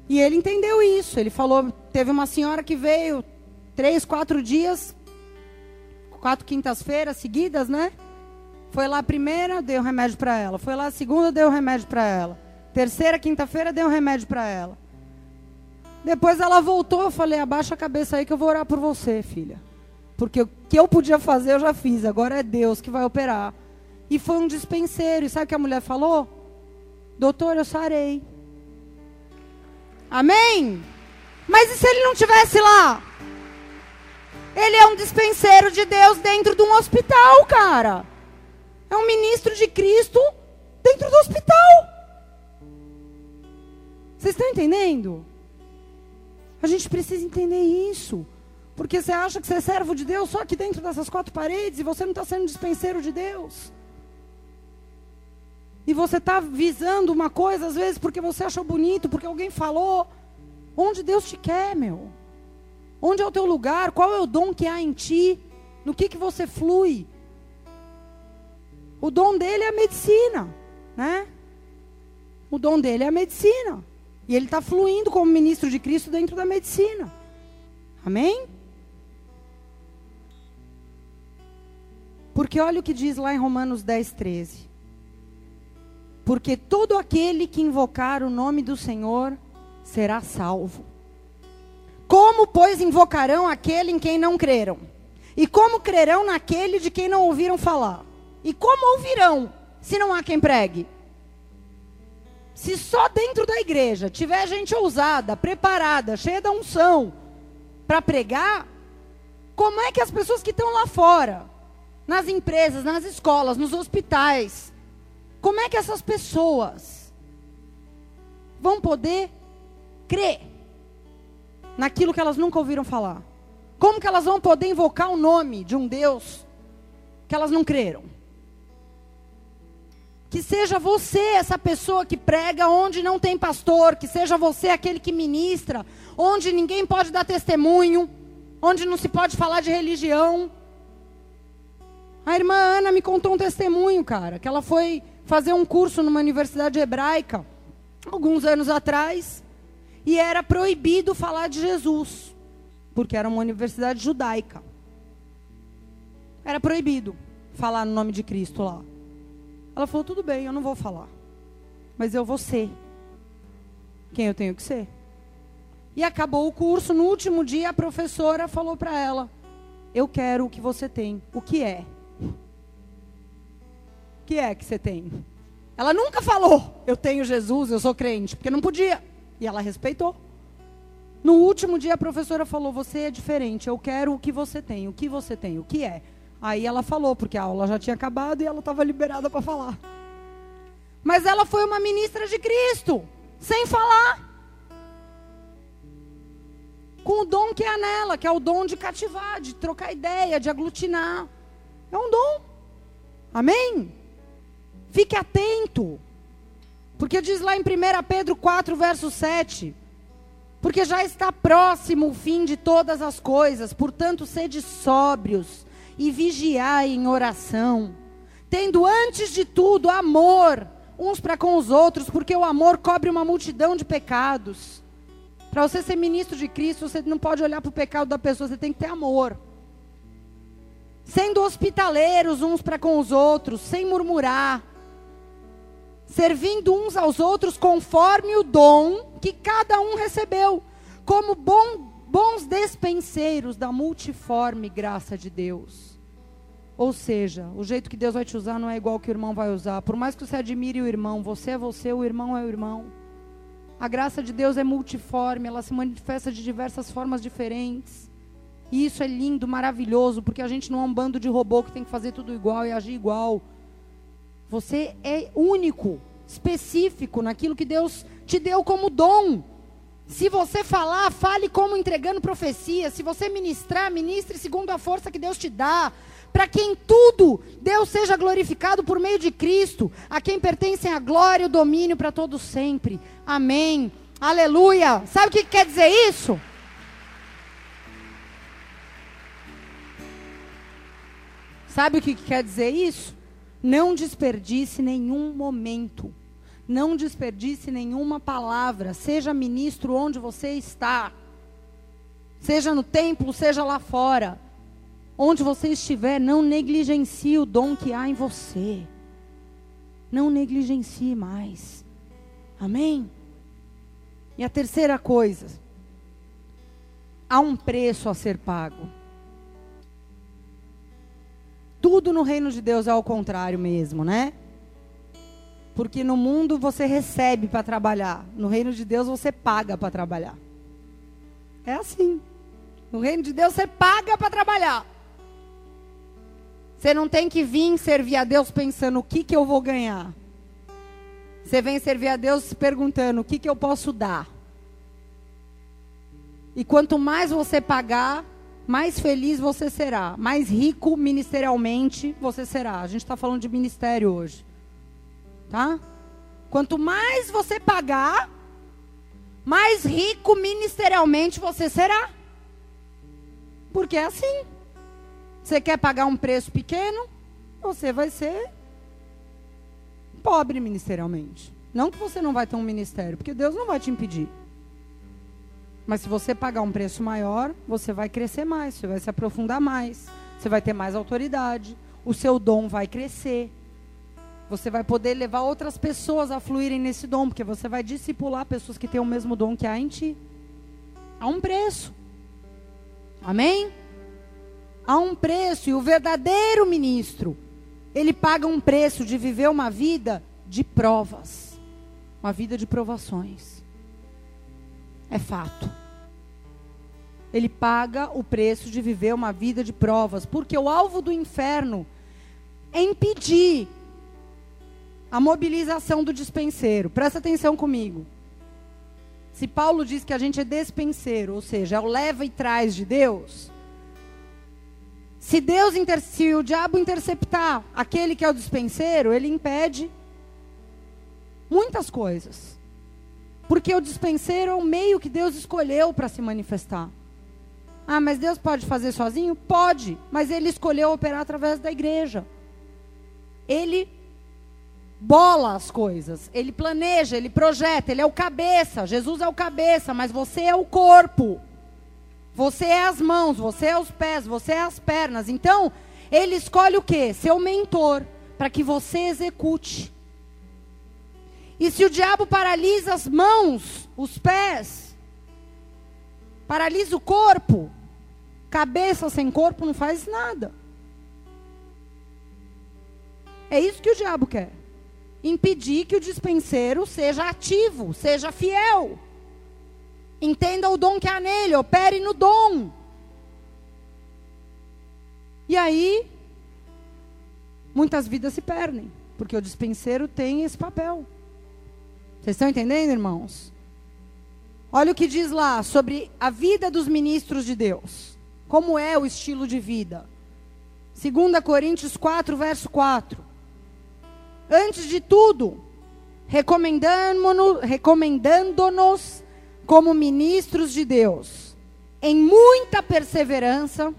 E ele entendeu isso. Ele falou, teve uma senhora que veio três, quatro dias, quatro quintas-feiras seguidas, né? Foi lá a primeira, deu remédio para ela. Foi lá a segunda, deu remédio para ela. Terceira, quinta-feira, deu remédio para ela. Depois ela voltou, eu falei: abaixa a cabeça aí que eu vou orar por você, filha. Porque o que eu podia fazer, eu já fiz. Agora é Deus que vai operar. E foi um dispenseiro. E sabe o que a mulher falou? Doutor, eu sarei. Amém? Mas e se ele não tivesse lá? Ele é um dispenseiro de Deus dentro de um hospital, cara. É um ministro de Cristo dentro do hospital. Vocês estão entendendo? A gente precisa entender isso. Porque você acha que você é servo de Deus só aqui dentro dessas quatro paredes e você não está sendo dispenseiro de Deus. E você está visando uma coisa, às vezes, porque você achou bonito, porque alguém falou. Onde Deus te quer, meu? Onde é o teu lugar? Qual é o dom que há em ti? No que, que você flui? O dom dele é a medicina, né? O dom dele é a medicina. E ele está fluindo como ministro de Cristo dentro da medicina. Amém? Porque olha o que diz lá em Romanos 10, 13. Porque todo aquele que invocar o nome do Senhor será salvo. Como, pois, invocarão aquele em quem não creram? E como crerão naquele de quem não ouviram falar? E como ouvirão se não há quem pregue? Se só dentro da igreja tiver gente ousada, preparada, cheia da unção para pregar, como é que as pessoas que estão lá fora, nas empresas, nas escolas, nos hospitais, como é que essas pessoas vão poder crer naquilo que elas nunca ouviram falar? Como que elas vão poder invocar o nome de um Deus que elas não creram? Que seja você essa pessoa que prega onde não tem pastor, que seja você aquele que ministra, onde ninguém pode dar testemunho, onde não se pode falar de religião. A irmã Ana me contou um testemunho, cara, que ela foi fazer um curso numa universidade hebraica, alguns anos atrás, e era proibido falar de Jesus, porque era uma universidade judaica. Era proibido falar no nome de Cristo lá. Ela falou: tudo bem, eu não vou falar. Mas eu vou ser quem eu tenho que ser. E acabou o curso. No último dia, a professora falou para ela: Eu quero o que você tem. O que é? Que é que você tem? Ela nunca falou: Eu tenho Jesus, eu sou crente, porque não podia. E ela respeitou. No último dia, a professora falou: Você é diferente. Eu quero o que você tem. O que você tem? O que é? Aí ela falou, porque a aula já tinha acabado e ela estava liberada para falar. Mas ela foi uma ministra de Cristo, sem falar. Com o dom que é nela, que é o dom de cativar, de trocar ideia, de aglutinar. É um dom. Amém? Fique atento. Porque diz lá em 1 Pedro 4, verso 7. Porque já está próximo o fim de todas as coisas, portanto, sede sóbrios e vigiai em oração, tendo antes de tudo amor uns para com os outros, porque o amor cobre uma multidão de pecados. Para você ser ministro de Cristo, você não pode olhar para o pecado da pessoa, você tem que ter amor. Sendo hospitaleiros uns para com os outros, sem murmurar, servindo uns aos outros conforme o dom que cada um recebeu, como bom, bons despenseiros da multiforme graça de Deus. Ou seja, o jeito que Deus vai te usar não é igual que o irmão vai usar. Por mais que você admire o irmão, você é você, o irmão é o irmão. A graça de Deus é multiforme, ela se manifesta de diversas formas diferentes. E isso é lindo, maravilhoso, porque a gente não é um bando de robô que tem que fazer tudo igual e agir igual. Você é único, específico naquilo que Deus te deu como dom. Se você falar, fale como entregando profecia. Se você ministrar, ministre segundo a força que Deus te dá. para que em tudo Deus seja glorificado por meio de Cristo, a quem pertencem a glória e o domínio para todos sempre. Amém. Aleluia. Sabe o que quer dizer isso? Sabe o que quer dizer isso? Não desperdice nenhum momento. Não desperdice nenhuma palavra. Seja ministro onde você está. Seja no templo, seja lá fora. Onde você estiver, não negligencie o dom que há em você. Não negligencie mais. Amém? E a terceira coisa, há um preço a ser pago. Tudo no reino de Deus é ao contrário mesmo, né? Porque no mundo você recebe para trabalhar, no reino de Deus você paga para trabalhar. É assim. No reino de Deus você paga para trabalhar. Você não tem que vir servir a Deus pensando o que, que eu vou ganhar. Você vem servir a Deus perguntando o que, que eu posso dar. E quanto mais você pagar, mais feliz você será, mais rico ministerialmente você será. A gente está falando de ministério hoje, tá? Quanto mais você pagar, mais rico ministerialmente você será. Porque é assim. Você quer pagar um preço pequeno, você vai ser pobre ministerialmente. Não que você não vai ter um ministério, porque Deus não vai te impedir. Mas se você pagar um preço maior, você vai crescer mais, você vai se aprofundar mais, você vai ter mais autoridade, o seu dom vai crescer. Você vai poder levar outras pessoas a fluírem nesse dom, porque você vai discipular pessoas que têm o mesmo dom que há em ti. Há um preço. Amém? Há um preço, e o verdadeiro ministro, ele paga um preço de viver uma vida de provas, uma vida de provações. É fato ele paga o preço de viver uma vida de provas, porque o alvo do inferno é impedir a mobilização do dispenseiro. Presta atenção comigo. Se Paulo diz que a gente é despenseiro, ou seja, é o leva e traz de Deus, se Deus se o diabo interceptar aquele que é o dispenseiro, ele impede muitas coisas. Porque o dispenseiro é o meio que Deus escolheu para se manifestar. Ah, mas Deus pode fazer sozinho? Pode, mas ele escolheu operar através da igreja. Ele bola as coisas, ele planeja, ele projeta, ele é o cabeça. Jesus é o cabeça, mas você é o corpo. Você é as mãos, você é os pés, você é as pernas. Então, ele escolhe o quê? Seu mentor, para que você execute. E se o diabo paralisa as mãos, os pés, paralisa o corpo, Cabeça sem corpo não faz nada. É isso que o diabo quer. Impedir que o dispenseiro seja ativo, seja fiel. Entenda o dom que há nele, opere no dom. E aí, muitas vidas se perdem, porque o dispenseiro tem esse papel. Vocês estão entendendo, irmãos? Olha o que diz lá sobre a vida dos ministros de Deus. Como é o estilo de vida? 2 Coríntios 4, verso 4. Antes de tudo, recomendando-nos recomendando como ministros de Deus, em muita perseverança,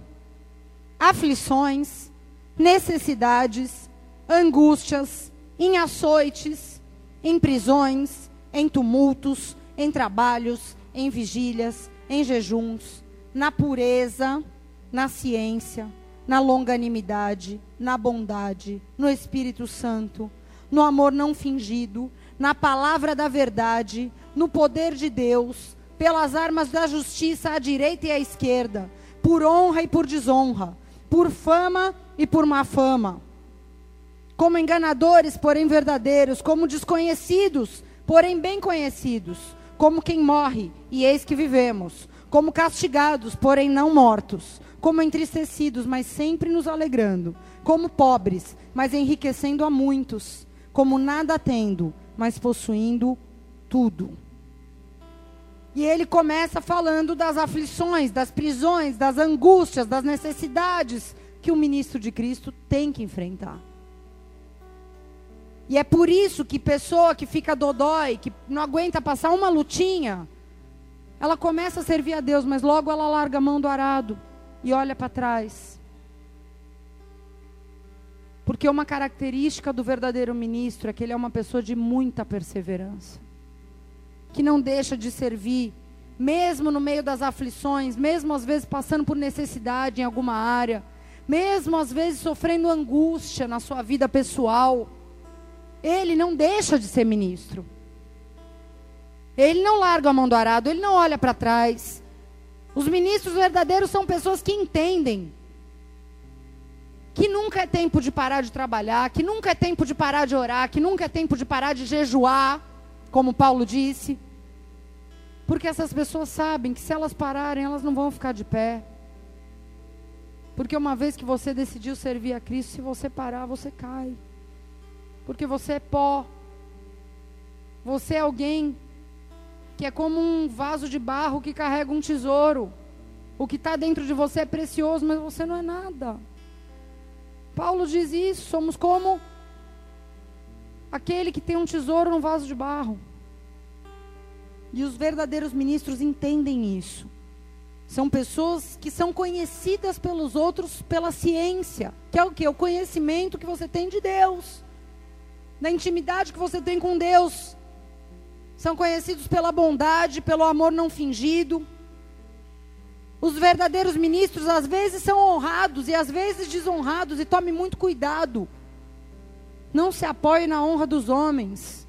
aflições, necessidades, angústias, em açoites, em prisões, em tumultos, em trabalhos, em vigílias, em jejuns, na pureza, na ciência, na longanimidade, na bondade, no Espírito Santo, no amor não fingido, na palavra da verdade, no poder de Deus, pelas armas da justiça à direita e à esquerda, por honra e por desonra, por fama e por má fama. Como enganadores, porém verdadeiros, como desconhecidos, porém bem conhecidos, como quem morre, e eis que vivemos como castigados, porém não mortos, como entristecidos, mas sempre nos alegrando, como pobres, mas enriquecendo a muitos, como nada tendo, mas possuindo tudo. E ele começa falando das aflições, das prisões, das angústias, das necessidades, que o ministro de Cristo tem que enfrentar. E é por isso que pessoa que fica dodói, que não aguenta passar uma lutinha, ela começa a servir a Deus, mas logo ela larga a mão do arado e olha para trás. Porque uma característica do verdadeiro ministro é que ele é uma pessoa de muita perseverança. Que não deixa de servir, mesmo no meio das aflições, mesmo às vezes passando por necessidade em alguma área, mesmo às vezes sofrendo angústia na sua vida pessoal ele não deixa de ser ministro. Ele não larga a mão do arado, ele não olha para trás. Os ministros verdadeiros são pessoas que entendem que nunca é tempo de parar de trabalhar, que nunca é tempo de parar de orar, que nunca é tempo de parar de jejuar, como Paulo disse. Porque essas pessoas sabem que se elas pararem, elas não vão ficar de pé. Porque uma vez que você decidiu servir a Cristo, se você parar, você cai porque você é pó. Você é alguém que é como um vaso de barro que carrega um tesouro. O que está dentro de você é precioso, mas você não é nada. Paulo diz isso: somos como aquele que tem um tesouro no vaso de barro. E os verdadeiros ministros entendem isso. São pessoas que são conhecidas pelos outros pela ciência, que é o que? O conhecimento que você tem de Deus na intimidade que você tem com Deus. São conhecidos pela bondade, pelo amor não fingido. Os verdadeiros ministros às vezes são honrados e às vezes desonrados, e tome muito cuidado. Não se apoie na honra dos homens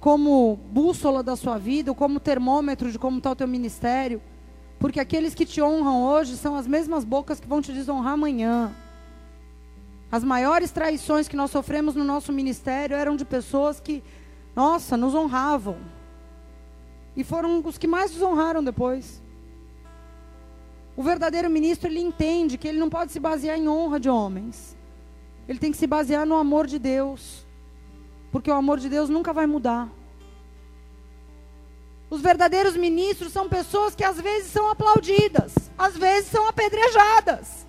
como bússola da sua vida, ou como termômetro de como está o teu ministério. Porque aqueles que te honram hoje são as mesmas bocas que vão te desonrar amanhã. As maiores traições que nós sofremos no nosso ministério eram de pessoas que, nossa, nos honravam. E foram os que mais desonraram depois. O verdadeiro ministro, ele entende que ele não pode se basear em honra de homens. Ele tem que se basear no amor de Deus. Porque o amor de Deus nunca vai mudar. Os verdadeiros ministros são pessoas que às vezes são aplaudidas, às vezes são apedrejadas.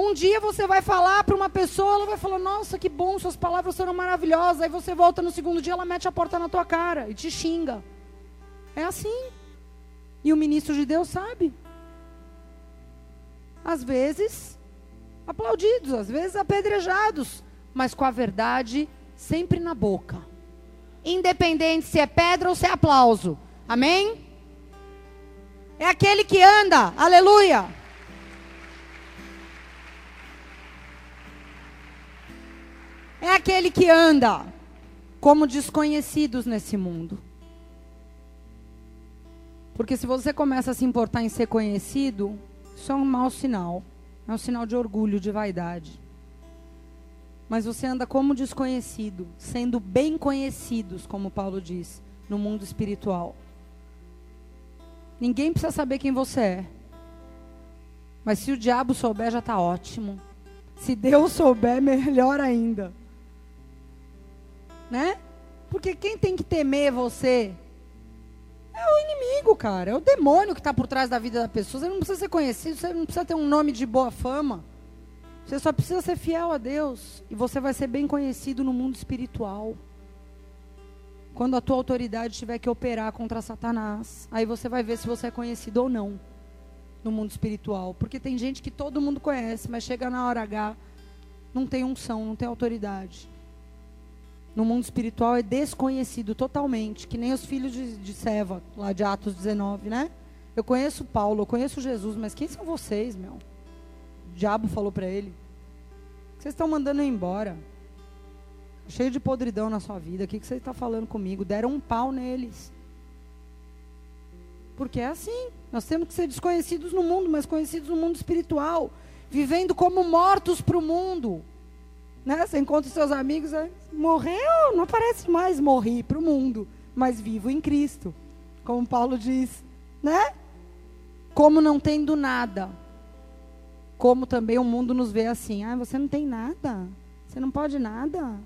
Um dia você vai falar para uma pessoa, ela vai falar: Nossa, que bom, suas palavras foram maravilhosas. Aí você volta no segundo dia, ela mete a porta na tua cara e te xinga. É assim. E o ministro de Deus sabe. Às vezes, aplaudidos, às vezes apedrejados, mas com a verdade sempre na boca. Independente se é pedra ou se é aplauso. Amém? É aquele que anda, aleluia é aquele que anda como desconhecidos nesse mundo. Porque se você começa a se importar em ser conhecido, isso é um mau sinal. É um sinal de orgulho, de vaidade. Mas você anda como desconhecido, sendo bem conhecidos, como Paulo diz, no mundo espiritual. Ninguém precisa saber quem você é. Mas se o diabo souber, já está ótimo. Se Deus souber, melhor ainda né? Porque quem tem que temer você é o inimigo, cara. É o demônio que está por trás da vida da pessoa. Você não precisa ser conhecido, você não precisa ter um nome de boa fama. Você só precisa ser fiel a Deus. E você vai ser bem conhecido no mundo espiritual. Quando a tua autoridade tiver que operar contra Satanás, aí você vai ver se você é conhecido ou não no mundo espiritual. Porque tem gente que todo mundo conhece, mas chega na hora H, não tem unção, não tem autoridade no mundo espiritual é desconhecido totalmente, que nem os filhos de, de Seva, lá de Atos 19, né? Eu conheço Paulo, eu conheço Jesus, mas quem são vocês, meu? O diabo falou para ele. Vocês estão mandando eu embora. Cheio de podridão na sua vida. O que, que você está falando comigo? Deram um pau neles. Porque é assim. Nós temos que ser desconhecidos no mundo, mas conhecidos no mundo espiritual. Vivendo como mortos para o mundo. Né? Você encontra os seus amigos, aí, morreu, não parece mais morrer para o mundo, mas vivo em Cristo. Como Paulo diz, né? Como não tendo nada. Como também o mundo nos vê assim, ah, você não tem nada. Você não pode nada.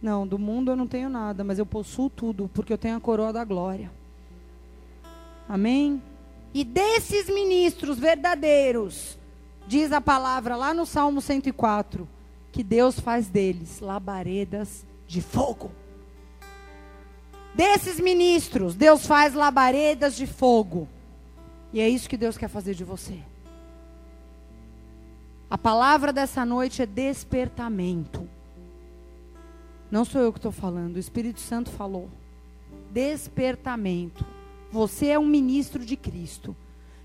Não, do mundo eu não tenho nada, mas eu possuo tudo, porque eu tenho a coroa da glória. Amém? E desses ministros verdadeiros, diz a palavra lá no Salmo 104, que Deus faz deles labaredas de fogo. Desses ministros, Deus faz labaredas de fogo. E é isso que Deus quer fazer de você. A palavra dessa noite é despertamento. Não sou eu que estou falando, o Espírito Santo falou. Despertamento. Você é um ministro de Cristo.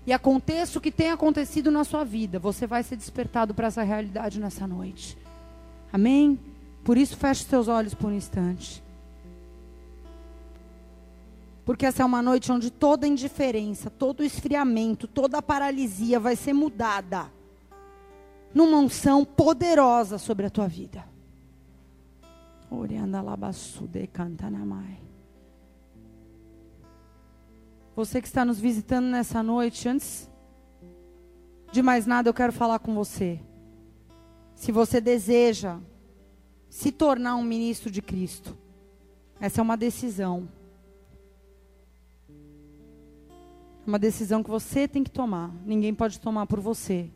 E aconteça o que tem acontecido na sua vida, você vai ser despertado para essa realidade nessa noite. Amém? Por isso, feche seus olhos por um instante. Porque essa é uma noite onde toda indiferença, todo esfriamento, toda paralisia vai ser mudada numa unção poderosa sobre a tua vida. Você que está nos visitando nessa noite, antes de mais nada, eu quero falar com você. Se você deseja se tornar um ministro de Cristo, essa é uma decisão. Uma decisão que você tem que tomar. Ninguém pode tomar por você.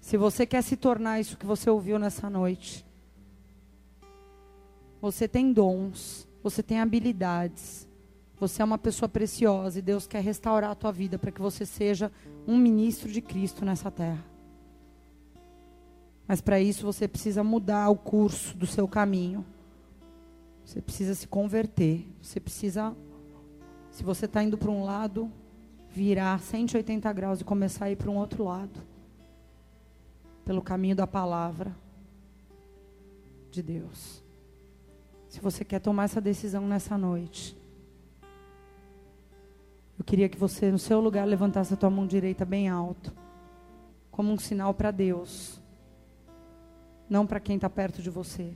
Se você quer se tornar isso que você ouviu nessa noite, você tem dons, você tem habilidades. Você é uma pessoa preciosa e Deus quer restaurar a tua vida para que você seja um ministro de Cristo nessa terra. Mas para isso você precisa mudar o curso do seu caminho. Você precisa se converter. Você precisa, se você está indo para um lado, virar 180 graus e começar a ir para um outro lado. Pelo caminho da palavra de Deus. Se você quer tomar essa decisão nessa noite, eu queria que você, no seu lugar, levantasse a tua mão direita bem alto, como um sinal para Deus, não para quem está perto de você,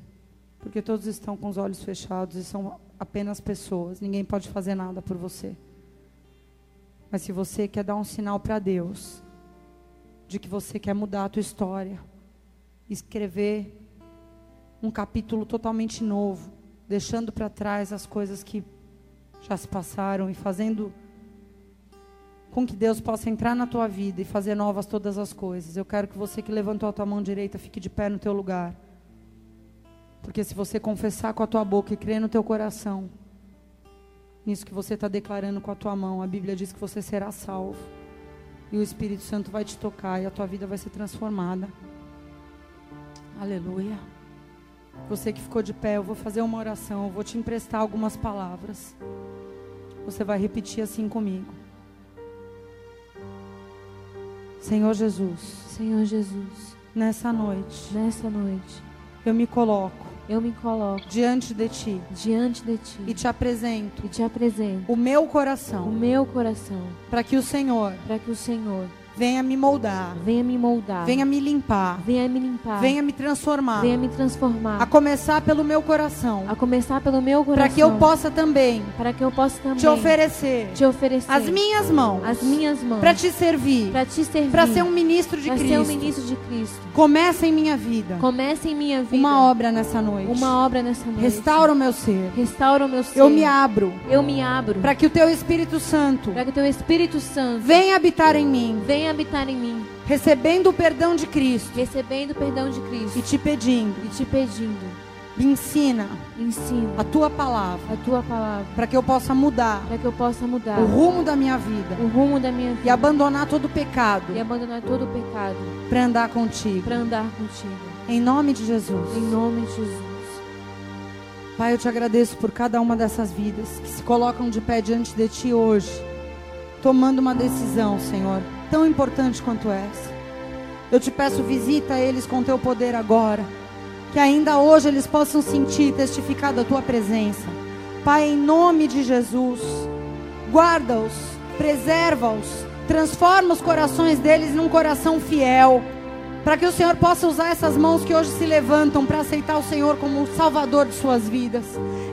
porque todos estão com os olhos fechados e são apenas pessoas, ninguém pode fazer nada por você. Mas se você quer dar um sinal para Deus, de que você quer mudar a tua história, escrever um capítulo totalmente novo, deixando para trás as coisas que já se passaram e fazendo com que Deus possa entrar na tua vida e fazer novas todas as coisas. Eu quero que você que levantou a tua mão direita fique de pé no teu lugar. Porque se você confessar com a tua boca e crer no teu coração, nisso que você está declarando com a tua mão, a Bíblia diz que você será salvo. E o Espírito Santo vai te tocar e a tua vida vai ser transformada. Aleluia. Você que ficou de pé, eu vou fazer uma oração, eu vou te emprestar algumas palavras. Você vai repetir assim comigo. Senhor Jesus. Senhor Jesus. Nessa noite. Nessa noite. Eu me coloco. Eu me coloco diante de ti. Diante de ti. E te apresento. E te apresento. O meu coração. O meu coração. Para que o Senhor. Para que o Senhor Venha me moldar. Venha me moldar. Venha me limpar. Venha me limpar. Venha me transformar. Venha me transformar. A começar pelo meu coração. A começar pelo meu coração. Para que eu possa também. Para que eu possa também. Te oferecer. Te oferecer. As minhas mãos. As minhas mãos. Para te servir. Para te servir. Para ser um ministro de pra Cristo. ser um ministro de Cristo. Começa em minha vida. Começa em minha vida. Uma obra nessa noite. Uma obra nessa noite. Restaura o meu ser. Restaura o meu ser. Eu me abro. Eu me abro. Para que o teu Espírito Santo. Para que o teu Espírito Santo. Venha habitar em mim. Venha habitar em mim. Recebendo o perdão de Cristo, recebendo o perdão de Cristo. E te pedindo, e te pedindo, me ensina, ensina a tua palavra, a tua palavra, para que eu possa mudar, para que eu possa mudar o rumo da minha vida, o rumo da minha vida. e abandonar todo pecado, e abandonar todo pecado, para andar contigo, para andar contigo, em nome de Jesus, em nome de Jesus. Pai, eu te agradeço por cada uma dessas vidas que se colocam de pé diante de Ti hoje, tomando uma decisão, Senhor, tão importante quanto essa. Eu te peço, visita eles com teu poder agora. Que ainda hoje eles possam sentir, testificar da tua presença. Pai, em nome de Jesus, guarda-os, preserva-os, transforma os corações deles num coração fiel. Para que o Senhor possa usar essas mãos que hoje se levantam para aceitar o Senhor como o Salvador de suas vidas.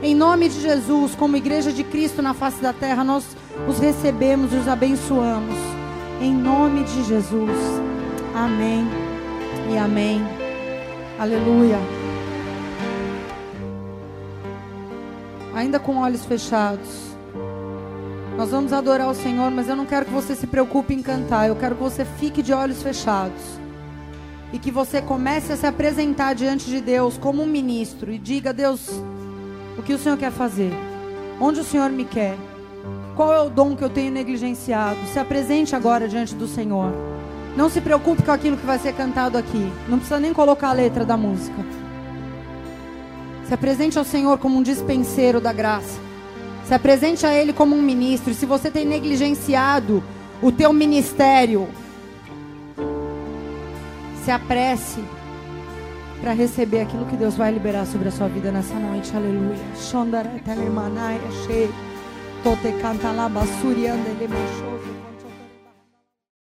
Em nome de Jesus, como Igreja de Cristo na face da terra, nós os recebemos e os abençoamos. Em nome de Jesus. Amém e amém. Aleluia. Ainda com olhos fechados. Nós vamos adorar o Senhor, mas eu não quero que você se preocupe em cantar. Eu quero que você fique de olhos fechados. E que você comece a se apresentar diante de Deus como um ministro e diga: Deus, o que o Senhor quer fazer? Onde o Senhor me quer? Qual é o dom que eu tenho negligenciado? Se apresente agora diante do Senhor. Não se preocupe com aquilo que vai ser cantado aqui. Não precisa nem colocar a letra da música. Se apresente ao Senhor como um dispenseiro da graça. Se apresente a Ele como um ministro. Se você tem negligenciado o teu ministério, se apresse para receber aquilo que Deus vai liberar sobre a sua vida nessa noite. Aleluia. Tote canta la basuri ande le machove.